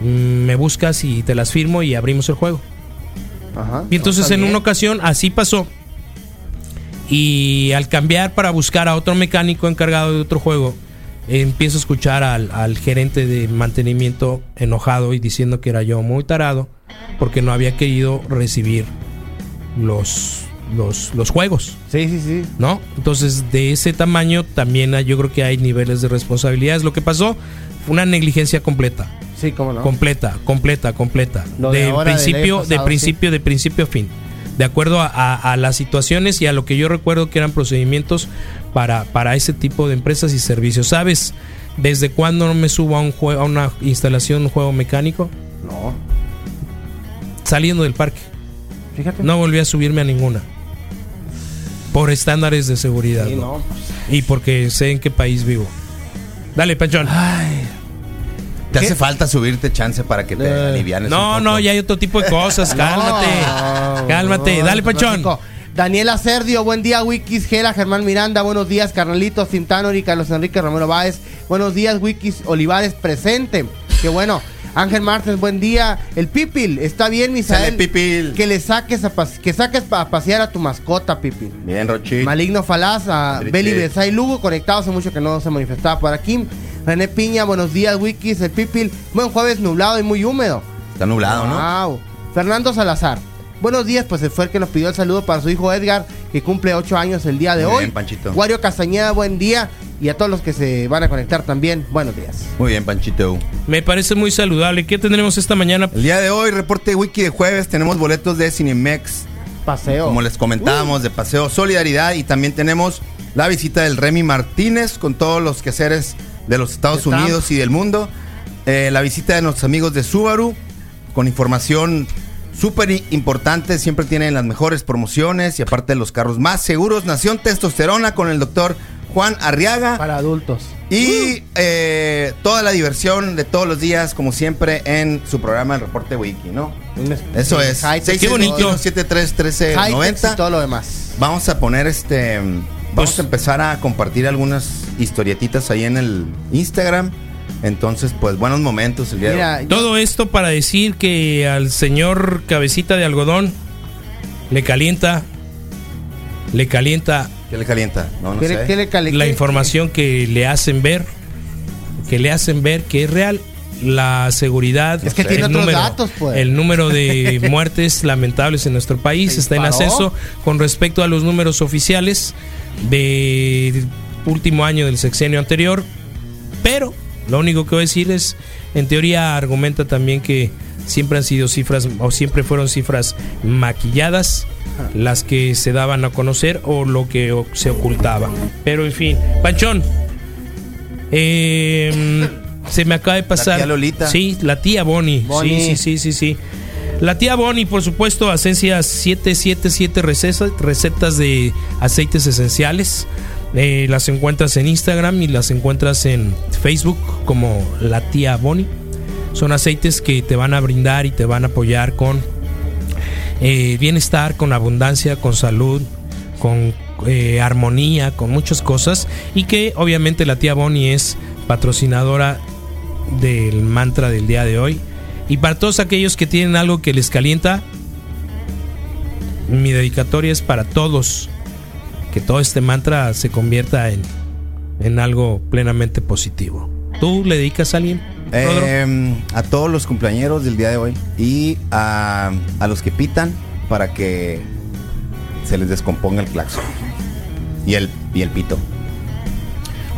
Speaker 5: me buscas y te las firmo y abrimos el juego.
Speaker 6: Ajá.
Speaker 5: Y entonces en una ocasión así pasó. Y al cambiar para buscar a otro mecánico encargado de otro juego, empiezo a escuchar al, al gerente de mantenimiento enojado y diciendo que era yo muy tarado porque no había querido recibir los, los, los juegos.
Speaker 6: Sí, sí, sí.
Speaker 5: ¿No? Entonces, de ese tamaño también yo creo que hay niveles de responsabilidades. Lo que pasó fue una negligencia completa.
Speaker 6: Sí, cómo no.
Speaker 5: Completa, completa, completa.
Speaker 6: Lo de
Speaker 5: principio, de principio, de principio a fin. De acuerdo a, a- a las situaciones y a lo que yo recuerdo que eran procedimientos para, para ese tipo de empresas y servicios. ¿Sabes desde cuándo no me subo a un juego, a una instalación, un juego mecánico?
Speaker 6: No.
Speaker 5: Saliendo del parque.
Speaker 6: Fíjate.
Speaker 5: No volví a subirme a ninguna. Por estándares de seguridad.
Speaker 6: Sí,
Speaker 5: ¿no?
Speaker 6: no.
Speaker 5: Y porque sé en qué país vivo. Dale, Panchón.
Speaker 7: Te hace falta subirte chance para que te alivianes.
Speaker 5: No,
Speaker 7: un
Speaker 5: no, ya hay otro tipo de cosas. Cálmate.
Speaker 6: No,
Speaker 5: Cálmate.
Speaker 6: no,
Speaker 5: Dale,
Speaker 6: no,
Speaker 5: Panchón.
Speaker 6: chico. Daniela Cerdio, buen día, Wikis, Gela, Germán Miranda, buenos días, Carnalitos, Tintano y Carlos Enrique Romero Báez, buenos días, Wikis, Olivares presente, qué bueno, Ángel Martins, buen día, el Pipil, está bien, Misael,
Speaker 7: Pipil.
Speaker 6: que le saques a que saques a pasear a tu mascota, Pipil.
Speaker 7: Bien, Rochi.
Speaker 6: Maligno Falaz, a. Beli Besay Lugo, conectado hace mucho que no se manifestaba por aquí. René Piña, buenos días, Wikis, el Pipil. Buen jueves nublado y muy húmedo.
Speaker 7: Está nublado, ¿no?
Speaker 6: Wow. Fernando Salazar. Buenos días, pues fue el que nos pidió el saludo para su hijo Edgar, que cumple 8 años el día de
Speaker 7: Muy
Speaker 6: hoy.
Speaker 7: bien, Panchito.
Speaker 6: Wario Castañeda, buen día. Y a todos los que se van a conectar también, buenos días.
Speaker 7: Muy bien, Panchito.
Speaker 5: Me parece muy saludable. ¿Qué tendremos esta mañana?
Speaker 7: El día de hoy, reporte wiki de jueves, tenemos boletos de Cinemex.
Speaker 6: Paseo.
Speaker 7: Como les comentábamos, de Paseo Solidaridad. Y también tenemos la visita del Remy Martínez con todos los quehaceres de los Estados
Speaker 6: De Trump.
Speaker 7: Unidos y del mundo. Eh, la visita de nuestros amigos de Subaru con información súper importante. Siempre tienen las mejores promociones y aparte los carros más seguros. Nación Testosterona con el doctor Juan Arriaga.
Speaker 6: Para adultos.
Speaker 7: Y eh, toda la diversión de todos los días, como siempre, en su programa El Reporte Wiki, ¿no? Eso es.
Speaker 6: Qué bonito.
Speaker 7: 73 13
Speaker 6: High-tech
Speaker 7: 90.
Speaker 6: y todo lo demás.
Speaker 7: Vamos a poner este. Vamos a empezar a compartir algunas historietitas ahí en el Instagram. Entonces, pues buenos momentos el día de hoy.
Speaker 5: Todo esto para decir que al señor cabecita de algodón le calienta, le calienta.
Speaker 7: ¿Qué le calienta? No, no
Speaker 6: ¿Qué le-
Speaker 7: sé.
Speaker 6: qué le cali-
Speaker 5: La información que le hacen ver, que le hacen ver que es real. La seguridad,
Speaker 6: Es que tiene
Speaker 5: el
Speaker 6: otros
Speaker 5: número,
Speaker 6: datos, pues.
Speaker 5: el número de muertes lamentables en nuestro país está en ascenso con respecto a los números oficiales del último año del sexenio anterior. Pero lo único que voy a decir es, en teoría argumenta también que siempre han sido cifras o siempre fueron cifras maquilladas las que se daban a conocer o lo que se ocultaba. Pero en fin, Panchón, eh, Se me acaba de pasar.
Speaker 7: tía Lolita.
Speaker 5: Sí, la tía Bonnie.
Speaker 6: Bonnie.
Speaker 5: Sí, sí, sí, sí, sí. La tía Bonnie, por supuesto, Asencia 777 recetas, recetas de aceites esenciales. Eh, las encuentras en Instagram y las encuentras en Facebook como la tía Bonnie. Son aceites que te van a brindar y te van a apoyar con eh, bienestar, con abundancia, con salud, con eh, armonía, con muchas cosas. Y que obviamente la tía Bonnie es patrocinadora del mantra del día de hoy. Y para todos aquellos que tienen algo que les calienta, mi dedicatoria es para todos. Que todo este mantra se convierta en, en algo plenamente positivo. ¿Tú le dedicas a alguien?
Speaker 7: Eh, a todos los cumpleañeros del día de hoy y a, a los que pitan para que se les descomponga el claxon y el, y el pito.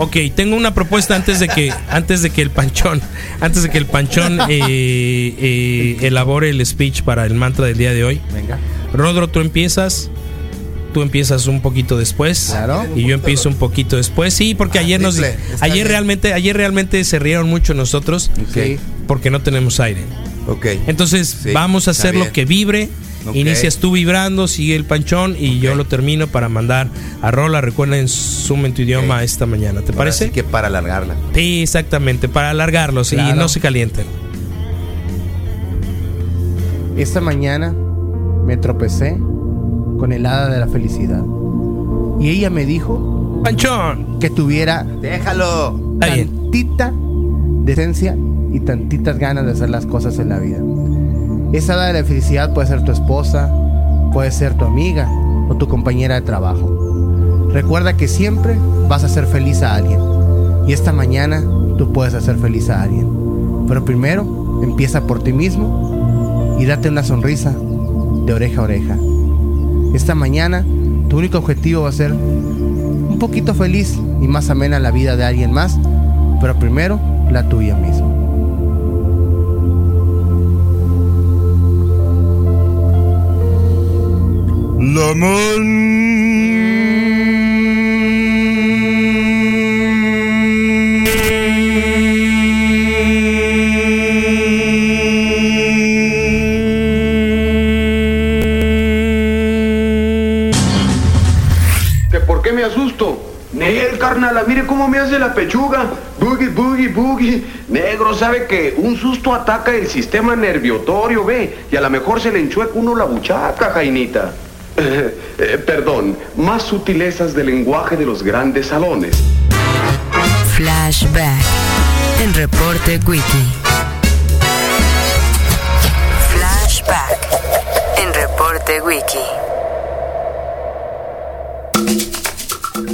Speaker 5: Ok, tengo una propuesta antes de que antes de que el panchón antes de que el panchón eh, eh, elabore el speech para el mantra del día de hoy.
Speaker 6: Venga.
Speaker 5: Rodro, tú empiezas. Tú empiezas un poquito después.
Speaker 6: Claro.
Speaker 5: Y yo empiezo un poquito después. Sí, porque ayer nos
Speaker 7: triple,
Speaker 5: ayer
Speaker 7: bien.
Speaker 5: realmente ayer realmente se rieron mucho nosotros
Speaker 7: Ok.
Speaker 5: porque no tenemos aire.
Speaker 7: Ok.
Speaker 5: Entonces
Speaker 7: Sí,
Speaker 5: vamos a hacer lo que vibre. Inicias tú vibrando, sigue el panchón y yo lo termino para mandar a Rola. Recuerden, sumen tu idioma esta mañana. ¿Te parece?
Speaker 7: Así que para alargarla.
Speaker 5: Sí, exactamente, para alargarlos y no se calienten.
Speaker 6: Esta mañana me tropecé con el hada de la felicidad. Y ella me dijo
Speaker 5: Panchón.
Speaker 6: que tuviera
Speaker 7: Déjalo.
Speaker 6: Tantita decencia y tantitas ganas de hacer las cosas en la vida. Esa hada de la felicidad puede ser tu esposa, puede ser tu amiga o tu compañera de trabajo. Recuerda que siempre vas a hacer feliz a alguien. Y esta mañana tú puedes hacer feliz a alguien. Pero primero empieza por ti mismo y date una sonrisa de oreja a oreja. Esta mañana tu único objetivo va a ser un poquito feliz y más amena la vida de alguien más, pero primero la tuya misma.
Speaker 7: La
Speaker 24: ¿Que por qué me asusto? Nel, carnala, mire cómo me hace la pechuga. Boogie, boogie, boogie. Negro, sabe que un susto ataca el sistema nerviotorio, ve. Y a lo mejor se le enchueca uno la buchaca, Jainita. Eh, perdón, más sutilezas del lenguaje de los grandes salones.
Speaker 25: Flashback en Reporte Wiki. Flashback en Reporte Wiki.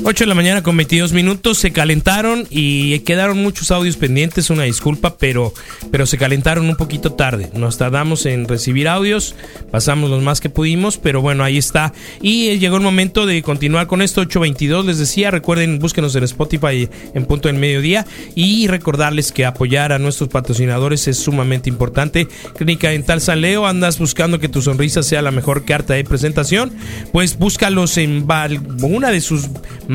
Speaker 5: 8 de la mañana con 22 minutos, se calentaron y quedaron muchos audios pendientes, una disculpa, pero, pero se calentaron un poquito tarde. Nos tardamos en recibir audios, pasamos los más que pudimos, pero bueno, ahí está. Y llegó el momento de continuar con esto, 822, les decía, recuerden, búsquenos en Spotify en punto del mediodía y recordarles que apoyar a nuestros patrocinadores es sumamente importante. Clínica Dental San Leo, andas buscando que tu sonrisa sea la mejor carta de presentación, pues búscalos en una de sus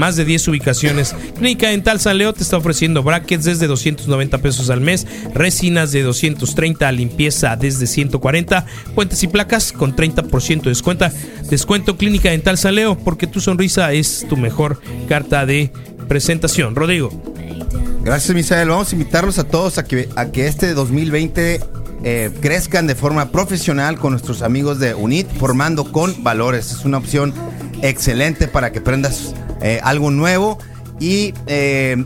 Speaker 5: más de 10 ubicaciones. Clínica Dental San Leo te está ofreciendo brackets desde 290 pesos al mes, resinas de 230, limpieza desde 140, puentes y placas con 30% de descuento. Descuento Clínica Dental San Leo porque tu sonrisa es tu mejor carta de presentación. Rodrigo.
Speaker 7: Gracias, Misael. Vamos a invitarlos a todos a que, a que este 2020 eh, crezcan de forma profesional con nuestros amigos de UNIT, formando con valores. Es una opción excelente para que aprendas eh, algo nuevo y eh,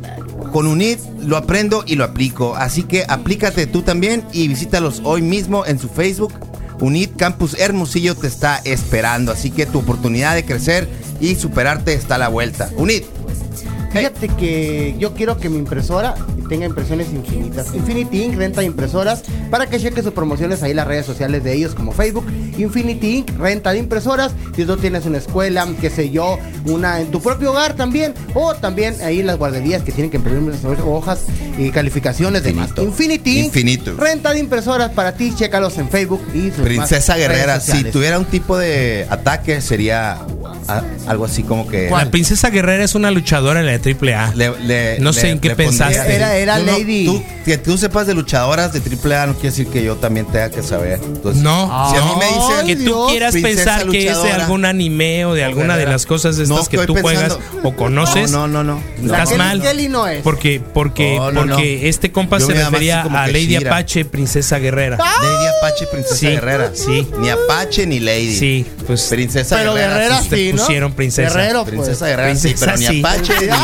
Speaker 7: con UNIT lo aprendo y lo aplico. Así que aplícate tú también y visítalos hoy mismo en su Facebook. UNIT Campus Hermosillo te está esperando, así que tu oportunidad de crecer y superarte está a la vuelta. UNIT.
Speaker 6: Fíjate que yo quiero que mi impresora tenga impresiones infinitas. Infinity Ink renta impresoras para que cheques sus promociones ahí en las redes sociales de ellos como Facebook. Infinity Ink renta de impresoras. Si tú tienes una escuela, qué sé yo, una en tu propio hogar también. O también ahí en las guarderías que tienen que imprimir hojas y calificaciones de más. Infinity
Speaker 7: Infinito.
Speaker 6: renta de impresoras para ti. Chécalos en Facebook y sus
Speaker 7: Princesa
Speaker 6: más
Speaker 7: Guerrera,
Speaker 6: redes
Speaker 7: si tuviera un tipo de ataque sería a- algo así como que.
Speaker 5: La princesa guerrera es una luchadora de la AAA.
Speaker 7: Le- le-
Speaker 5: no
Speaker 7: le-
Speaker 5: sé en qué pensaste.
Speaker 6: Era- era
Speaker 7: Tú no-
Speaker 6: Lady-
Speaker 7: tú- que tú sepas de luchadoras de AAA no quiere decir que yo también tenga que saber. Entonces,
Speaker 5: No,
Speaker 7: si a mí me dicen
Speaker 5: que tú quieras pensar que es de algún anime o de alguna de las cosas estas
Speaker 7: No
Speaker 5: que tú juegas o conoces.
Speaker 7: No, no, no, no.
Speaker 5: Estás
Speaker 6: Kelly-
Speaker 5: mal.
Speaker 6: Kelly no es.
Speaker 5: Porque, porque, porque
Speaker 7: no.
Speaker 5: este compa
Speaker 7: Yo
Speaker 5: se refería a Lady
Speaker 7: Shira.
Speaker 5: Apache, princesa guerrera.
Speaker 7: Lady Apache, princesa
Speaker 5: Sí,
Speaker 7: guerrera.
Speaker 5: sí.
Speaker 7: Ni Apache ni Lady.
Speaker 5: Sí, pues.
Speaker 7: Princesa
Speaker 6: Pero
Speaker 7: guerrera.
Speaker 6: guerrera
Speaker 7: sí.
Speaker 6: ¿no?
Speaker 5: pusieron princesa.
Speaker 6: Guerrero, pues.
Speaker 7: Princesa guerrera, sí,
Speaker 5: Princesa,
Speaker 7: pero ni
Speaker 5: sí.
Speaker 7: Apache ni Lady.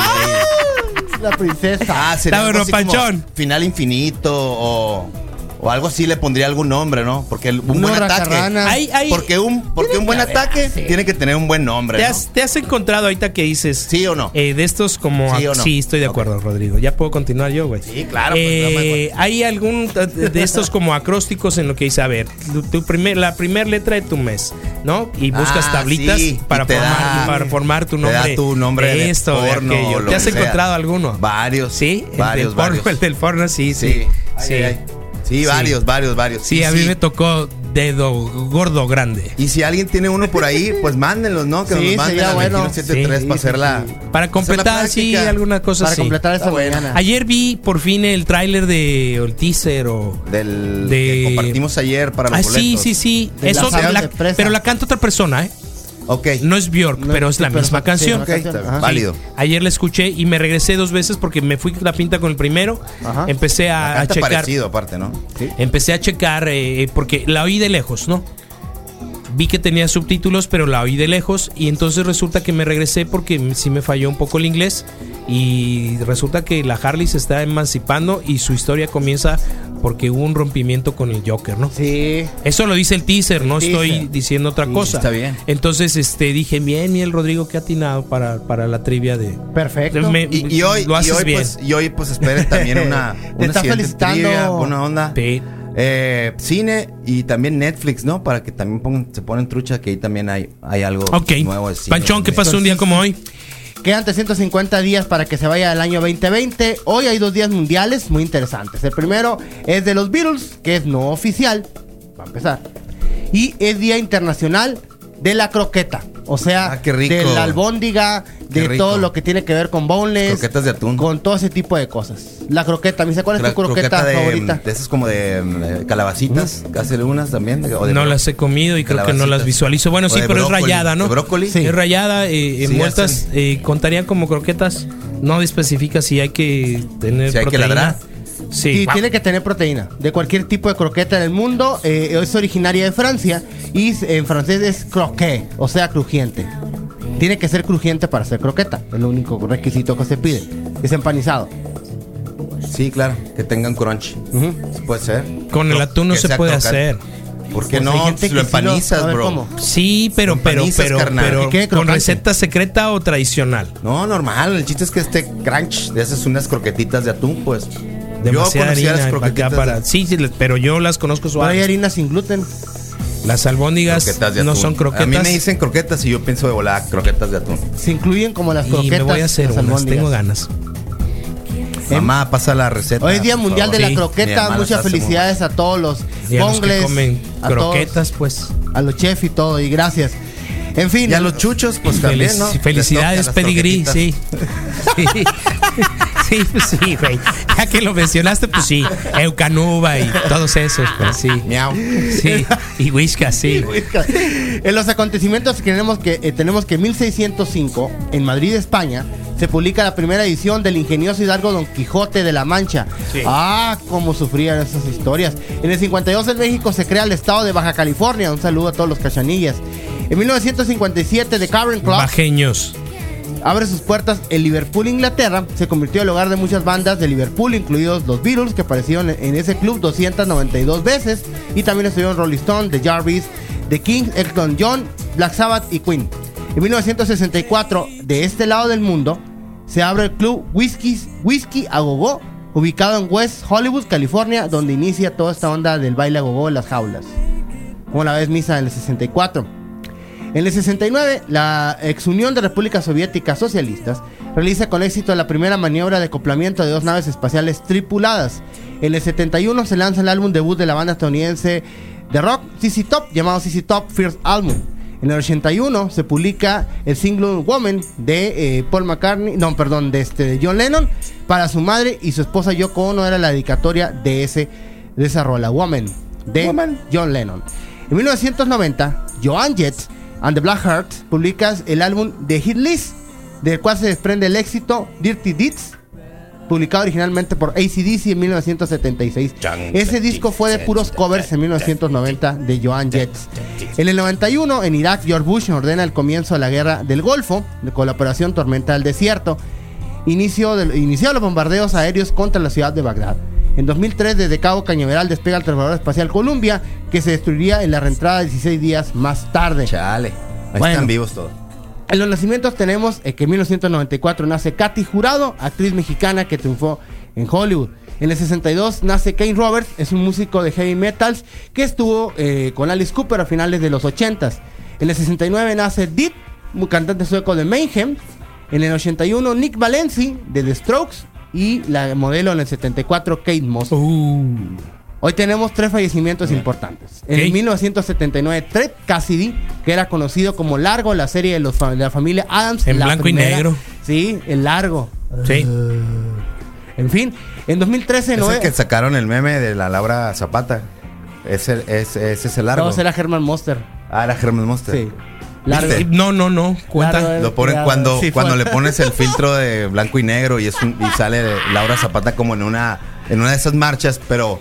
Speaker 6: La princesa.
Speaker 7: Ah, sería
Speaker 5: Está
Speaker 7: algo
Speaker 5: bueno,
Speaker 7: así como
Speaker 5: Panchón.
Speaker 7: Final infinito o, o algo así le pondría algún nombre, ¿no? Porque el- un buen ataque.
Speaker 6: racarrana.
Speaker 5: Hay- hay-
Speaker 7: porque un, porque un buen ataque tiene que tener un buen nombre.
Speaker 5: ¿Te
Speaker 7: ¿no?
Speaker 5: has, te has encontrado ahorita que dices?
Speaker 7: ¿Sí o no?
Speaker 5: eh, de estos como...
Speaker 7: ¿Sí o no?
Speaker 5: Sí, estoy de acuerdo, Rodrigo. Ya puedo continuar yo, güey.
Speaker 7: Sí, claro. pues,
Speaker 5: Eh, hay algún de estos como acrósticos en lo que dice, a ver, tu, tu primer, la primera letra de tu mes, ¿no? Y buscas
Speaker 7: Ah,
Speaker 5: tablitas
Speaker 7: sí, y
Speaker 5: para
Speaker 7: te
Speaker 5: formar,
Speaker 7: da-
Speaker 5: para formar tu
Speaker 7: te da
Speaker 5: nombre.
Speaker 7: tu nombre
Speaker 5: de
Speaker 7: de
Speaker 5: esto, de
Speaker 7: porno,
Speaker 5: aquello.
Speaker 7: lo
Speaker 5: ¿Te has
Speaker 7: que sea.
Speaker 5: encontrado alguno?
Speaker 7: Varios.
Speaker 5: Sí, el
Speaker 7: varios,
Speaker 5: del porno,
Speaker 7: varios.
Speaker 5: el del porno, sí, sí.
Speaker 7: Sí.
Speaker 5: Sí,
Speaker 7: Ay, ay. Sí,
Speaker 5: Sí.
Speaker 7: varios, varios, varios.
Speaker 5: Sí, a mí
Speaker 7: sí.
Speaker 5: me tocó dedo gordo grande.
Speaker 7: Y si alguien tiene uno por ahí, pues mándenlos, ¿no? Que
Speaker 6: Sí,
Speaker 7: nos manden al
Speaker 6: bueno.
Speaker 7: 2173
Speaker 6: Sí,
Speaker 7: para
Speaker 6: sí,
Speaker 7: hacer la.
Speaker 6: sí.
Speaker 5: Para completar, sí,
Speaker 7: práctica.
Speaker 5: alguna cosa
Speaker 6: Para completar esta
Speaker 7: Está buena.
Speaker 6: mañana.
Speaker 5: Ayer vi por fin el tráiler de o el teaser o
Speaker 7: Del
Speaker 5: De-
Speaker 7: que compartimos ayer para los
Speaker 5: Ah, sí,
Speaker 7: boletos.
Speaker 5: sí, sí.
Speaker 6: De
Speaker 5: Eso, la- pero la canta otra persona, ¿eh?
Speaker 7: Ok.
Speaker 5: No es Bjork,
Speaker 6: No,
Speaker 5: pero es la
Speaker 6: pero
Speaker 5: misma
Speaker 6: sí,
Speaker 5: canción.
Speaker 7: válido.
Speaker 5: Ayer la escuché y me regresé dos veces porque me fui la pinta con el primero.
Speaker 6: Ajá.
Speaker 5: Empecé a, a checar.
Speaker 7: parecido, aparte, ¿no?
Speaker 5: Empecé a checar eh, porque la oí de lejos, ¿no? Vi que tenía subtítulos, pero la oí de lejos y entonces resulta que me regresé porque sí me falló un poco el inglés y resulta que la Harley se está emancipando y su historia comienza porque hubo un rompimiento con el Joker, ¿no?
Speaker 6: Sí.
Speaker 5: Eso lo dice el teaser, no
Speaker 6: teaser.
Speaker 5: estoy diciendo otra cosa.
Speaker 7: está bien.
Speaker 5: Entonces, este, dije, bien, el Rodrigo, que atinado para, para la trivia de.
Speaker 6: Perfecto.
Speaker 5: Me-
Speaker 7: Y, y hoy,
Speaker 5: lo
Speaker 7: y
Speaker 5: haces
Speaker 7: hoy,
Speaker 5: bien.
Speaker 7: pues, y hoy, pues, esperen también una,
Speaker 6: Te
Speaker 7: una
Speaker 6: está felicitando.
Speaker 7: trivia, buena onda.
Speaker 5: Sí.
Speaker 7: Eh, cine y también Netflix, ¿no? Para que también pongan, se ponen trucha que ahí también hay, hay algo nuevo de cine.
Speaker 5: Panchón, ¿qué pasó un día como hoy?
Speaker 6: Quedan 350 días para que se vaya el año 2020. Hoy hay dos días mundiales muy interesantes. El primero es de los Beatles, que es no oficial, para empezar. Y es Día Internacional de la Croqueta. O sea,
Speaker 7: Ah, qué rico.
Speaker 6: de la albóndiga,
Speaker 7: Qué
Speaker 6: de
Speaker 7: rico.
Speaker 6: todo lo que tiene que ver con boneless.
Speaker 7: Croquetas de atún.
Speaker 6: Con todo ese tipo de cosas. La croqueta, me dice, ¿cuál es tu croqueta,
Speaker 7: de,
Speaker 6: favorita?
Speaker 7: De esas como de mm, calabacitas, casi unas también. o de
Speaker 5: No las he comido y creo que no las visualizo. Bueno,
Speaker 7: O
Speaker 5: sí, pero es rayada, ¿no?
Speaker 7: de brócoli.
Speaker 6: Sí.
Speaker 5: Es rayada, eh,
Speaker 7: Sí,
Speaker 5: envueltas, eh, contarían como croquetas. No especifica si hay que tener
Speaker 7: Si hay que ladrar.
Speaker 5: Sí.
Speaker 6: Sí, tiene que tener proteína de cualquier tipo de croqueta en el mundo. eh, es originaria de Francia y en francés es croquet, o sea, crujiente. Tiene que ser crujiente para ser croqueta. Es el único requisito que se pide. Es empanizado.
Speaker 7: Sí, claro, que tengan crunch. Sí Puede ser.
Speaker 5: Con el atún no se puede
Speaker 7: crocante.
Speaker 5: hacer.
Speaker 7: ¿Por qué
Speaker 6: Pues
Speaker 7: no?
Speaker 6: gente
Speaker 7: Si lo
Speaker 6: sí lo-
Speaker 7: empanizas,
Speaker 6: ver,
Speaker 7: bro.
Speaker 6: ¿cómo?
Speaker 5: Sí, pero, pero, pero, pero con receta secreta o tradicional.
Speaker 7: No, normal. El chiste es que esté crunch. De esas unas croquetitas de atún, pues.
Speaker 5: Demasiada
Speaker 7: las
Speaker 5: harina acá para.
Speaker 7: de-
Speaker 5: Sí, sí, pero yo las conozco
Speaker 6: Pero hay
Speaker 5: suaves.
Speaker 6: harina sin gluten.
Speaker 5: Las albóndigas
Speaker 7: croquetas
Speaker 5: no son croquetas.
Speaker 7: A mí me dicen croquetas y yo pienso de volar croquetas de atún.
Speaker 6: Se incluyen como las
Speaker 5: y
Speaker 6: croquetas.
Speaker 5: me voy a hacer
Speaker 6: las
Speaker 5: unas,
Speaker 6: albóndigas.
Speaker 5: tengo ganas.
Speaker 7: Mamá, pasa la receta.
Speaker 6: Hoy es Día Mundial de
Speaker 5: Sí.
Speaker 6: la
Speaker 7: Mi
Speaker 6: Croqueta. Muchas
Speaker 7: las muy
Speaker 6: felicidades a todos los
Speaker 5: Y a los que
Speaker 6: bongles,
Speaker 5: comen
Speaker 6: a todos,
Speaker 5: croquetas, pues.
Speaker 6: a los chefs y todo. Y gracias. En fin.
Speaker 7: Y a los chuchos, pues también, ¿no?
Speaker 5: Felicidades,
Speaker 7: las
Speaker 5: Pedigrí, sí. sí. Sí, pues sí, güey. Ya que lo mencionaste, pues sí. Eucanuba y todos esos, pues sí.
Speaker 7: Miau.
Speaker 5: Sí. Y Whiskas, sí.
Speaker 6: En los acontecimientos que tenemos que eh, tenemos que en 1605 en Madrid, España, se publica la primera edición del ingenioso hidalgo Don Quijote de la Mancha.
Speaker 5: Sí.
Speaker 6: Ah, cómo sufrían esas historias. En el 52 en México se crea el estado de Baja California. Un saludo a todos los cachanillas. En 1957 The Cavern Club
Speaker 5: Bajeños.
Speaker 6: Abre sus puertas en Liverpool, Inglaterra. Se convirtió en el hogar de muchas bandas de Liverpool, incluidos los Beatles, que aparecieron en ese club 292 veces. Y también estuvieron Rolling Stone, The Jarvis, The Kings, Elton John, Black Sabbath y Queen. En 1964, de este lado del mundo, se abre el club Whiskey, Whiskey a Gogó, ubicado en West Hollywood, California, donde inicia toda esta onda del baile a gogó en las jaulas. Como la vez misa en el 64. En el 69, la ex Unión de Repúblicas Soviéticas Socialistas realiza con éxito la primera maniobra de acoplamiento de dos naves espaciales tripuladas. En el 71 se lanza el álbum debut de la banda estadounidense de rock CC Top, llamado CC Top First Album. En el 81 se publica el single Woman de eh, Paul McCartney, no, perdón, de, este, de John Lennon para su madre y su esposa Yoko Ono era la dedicatoria de, ese, de esa rola, Woman, de John Lennon. En 1990, Joan Jett and the Black Hearts publica el álbum The Hit List, del cual se desprende el éxito Dirty Deeds, publicado originalmente por ACDC en 1976. Ese disco fue de puros covers en 1990 de Joan Jett. En el 91, en Irak, George Bush ordena el comienzo de la guerra del Golfo, de colaboración Tormenta del Desierto. Inicio de, inició los bombardeos aéreos contra la ciudad de Bagdad. En 2003, desde Cabo Cañaveral despega el transbordador espacial Columbia, que se destruiría en la reentrada 16 días más tarde.
Speaker 7: Chale. Ahí
Speaker 6: Bueno.
Speaker 7: están vivos todos.
Speaker 6: En los nacimientos tenemos eh, que en 1994 nace Katy Jurado, actriz mexicana que triunfó en Hollywood. En el 62 nace Kane Roberts, es un músico de heavy metals que estuvo eh, con Alice Cooper a finales de los 80s. En el 69 nace Deep, un cantante sueco de Mayhem. En el 81 Nick Valenci de The Strokes y la modelo en el 74 Kate Moss. Hoy tenemos tres fallecimientos importantes. En
Speaker 5: Ok.
Speaker 6: 1979, Ted Cassidy, que era conocido como Largo la serie de, los de la familia Adams.
Speaker 5: En
Speaker 6: la
Speaker 5: blanco y negro.
Speaker 6: Sí, el Largo.
Speaker 5: Sí.
Speaker 6: En fin, en 2013
Speaker 7: Es
Speaker 6: no
Speaker 7: el que sacaron el meme de la Laura Zapata. Ese, ese, ese es el largo.
Speaker 6: No, era Herman Monster.
Speaker 7: Ah, era Herman Monster.
Speaker 6: Sí.
Speaker 5: No, no, no. Cuenta.
Speaker 7: Lo ponen cuando,
Speaker 6: Sí,
Speaker 7: cuando le pones el filtro de blanco y negro y, es un- y sale Laura Zapata como en una, en una de esas marchas, pero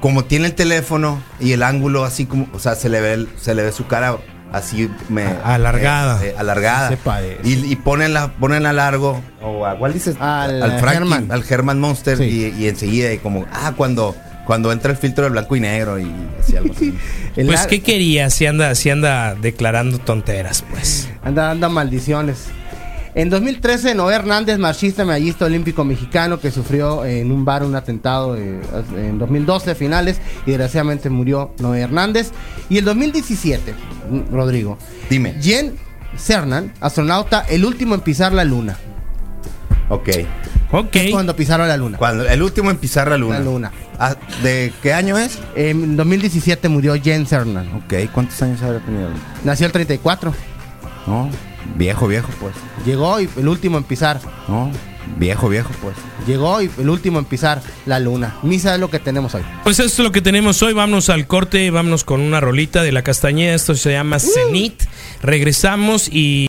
Speaker 7: como tiene el teléfono y el ángulo así como, o sea, se le ve, el- se le ve su cara así me,
Speaker 5: Alargada.
Speaker 7: eh, eh, alargada.
Speaker 6: Se parece.
Speaker 7: Y, y ponen la, ponen a largo, o a cuál dices,
Speaker 6: Al,
Speaker 7: al Frankie,
Speaker 6: Herman.
Speaker 7: al Herman Monster,
Speaker 6: Sí.
Speaker 7: y, y enseguida, y como, ah, cuando, cuando entra el filtro de blanco y negro y así algo así.
Speaker 5: Pues, ¿qué quería si anda, si anda declarando tonteras, pues?
Speaker 6: Anda, anda maldiciones. En 2013, Noé Hernández, marchista medallista olímpico mexicano que sufrió en un bar un atentado eh, en 2012 finales y desgraciadamente murió Noé Hernández. Y el 2017, mm, Rodrigo.
Speaker 7: Dime.
Speaker 6: Jen Cernan, astronauta, el último en pisar la luna.
Speaker 7: Ok.
Speaker 5: Ok.
Speaker 6: Cuando pisaron la luna.
Speaker 7: Cuando, el último en pisar la luna.
Speaker 6: La luna.
Speaker 7: Ah, ¿De qué año es?
Speaker 6: En 2017 murió Jen Cernan.
Speaker 7: Ok, ¿cuántos años habrá tenido?
Speaker 6: Nació el 34.
Speaker 7: No, viejo, viejo, pues.
Speaker 6: Llegó y el último en pisar.
Speaker 7: No, viejo, viejo, pues.
Speaker 6: Llegó y el último en pisar la luna. Misa es lo que tenemos hoy.
Speaker 5: Pues esto es lo que tenemos hoy. Vámonos al corte, vámonos con una rolita de la castañeda. Esto se llama Cenit. Regresamos y.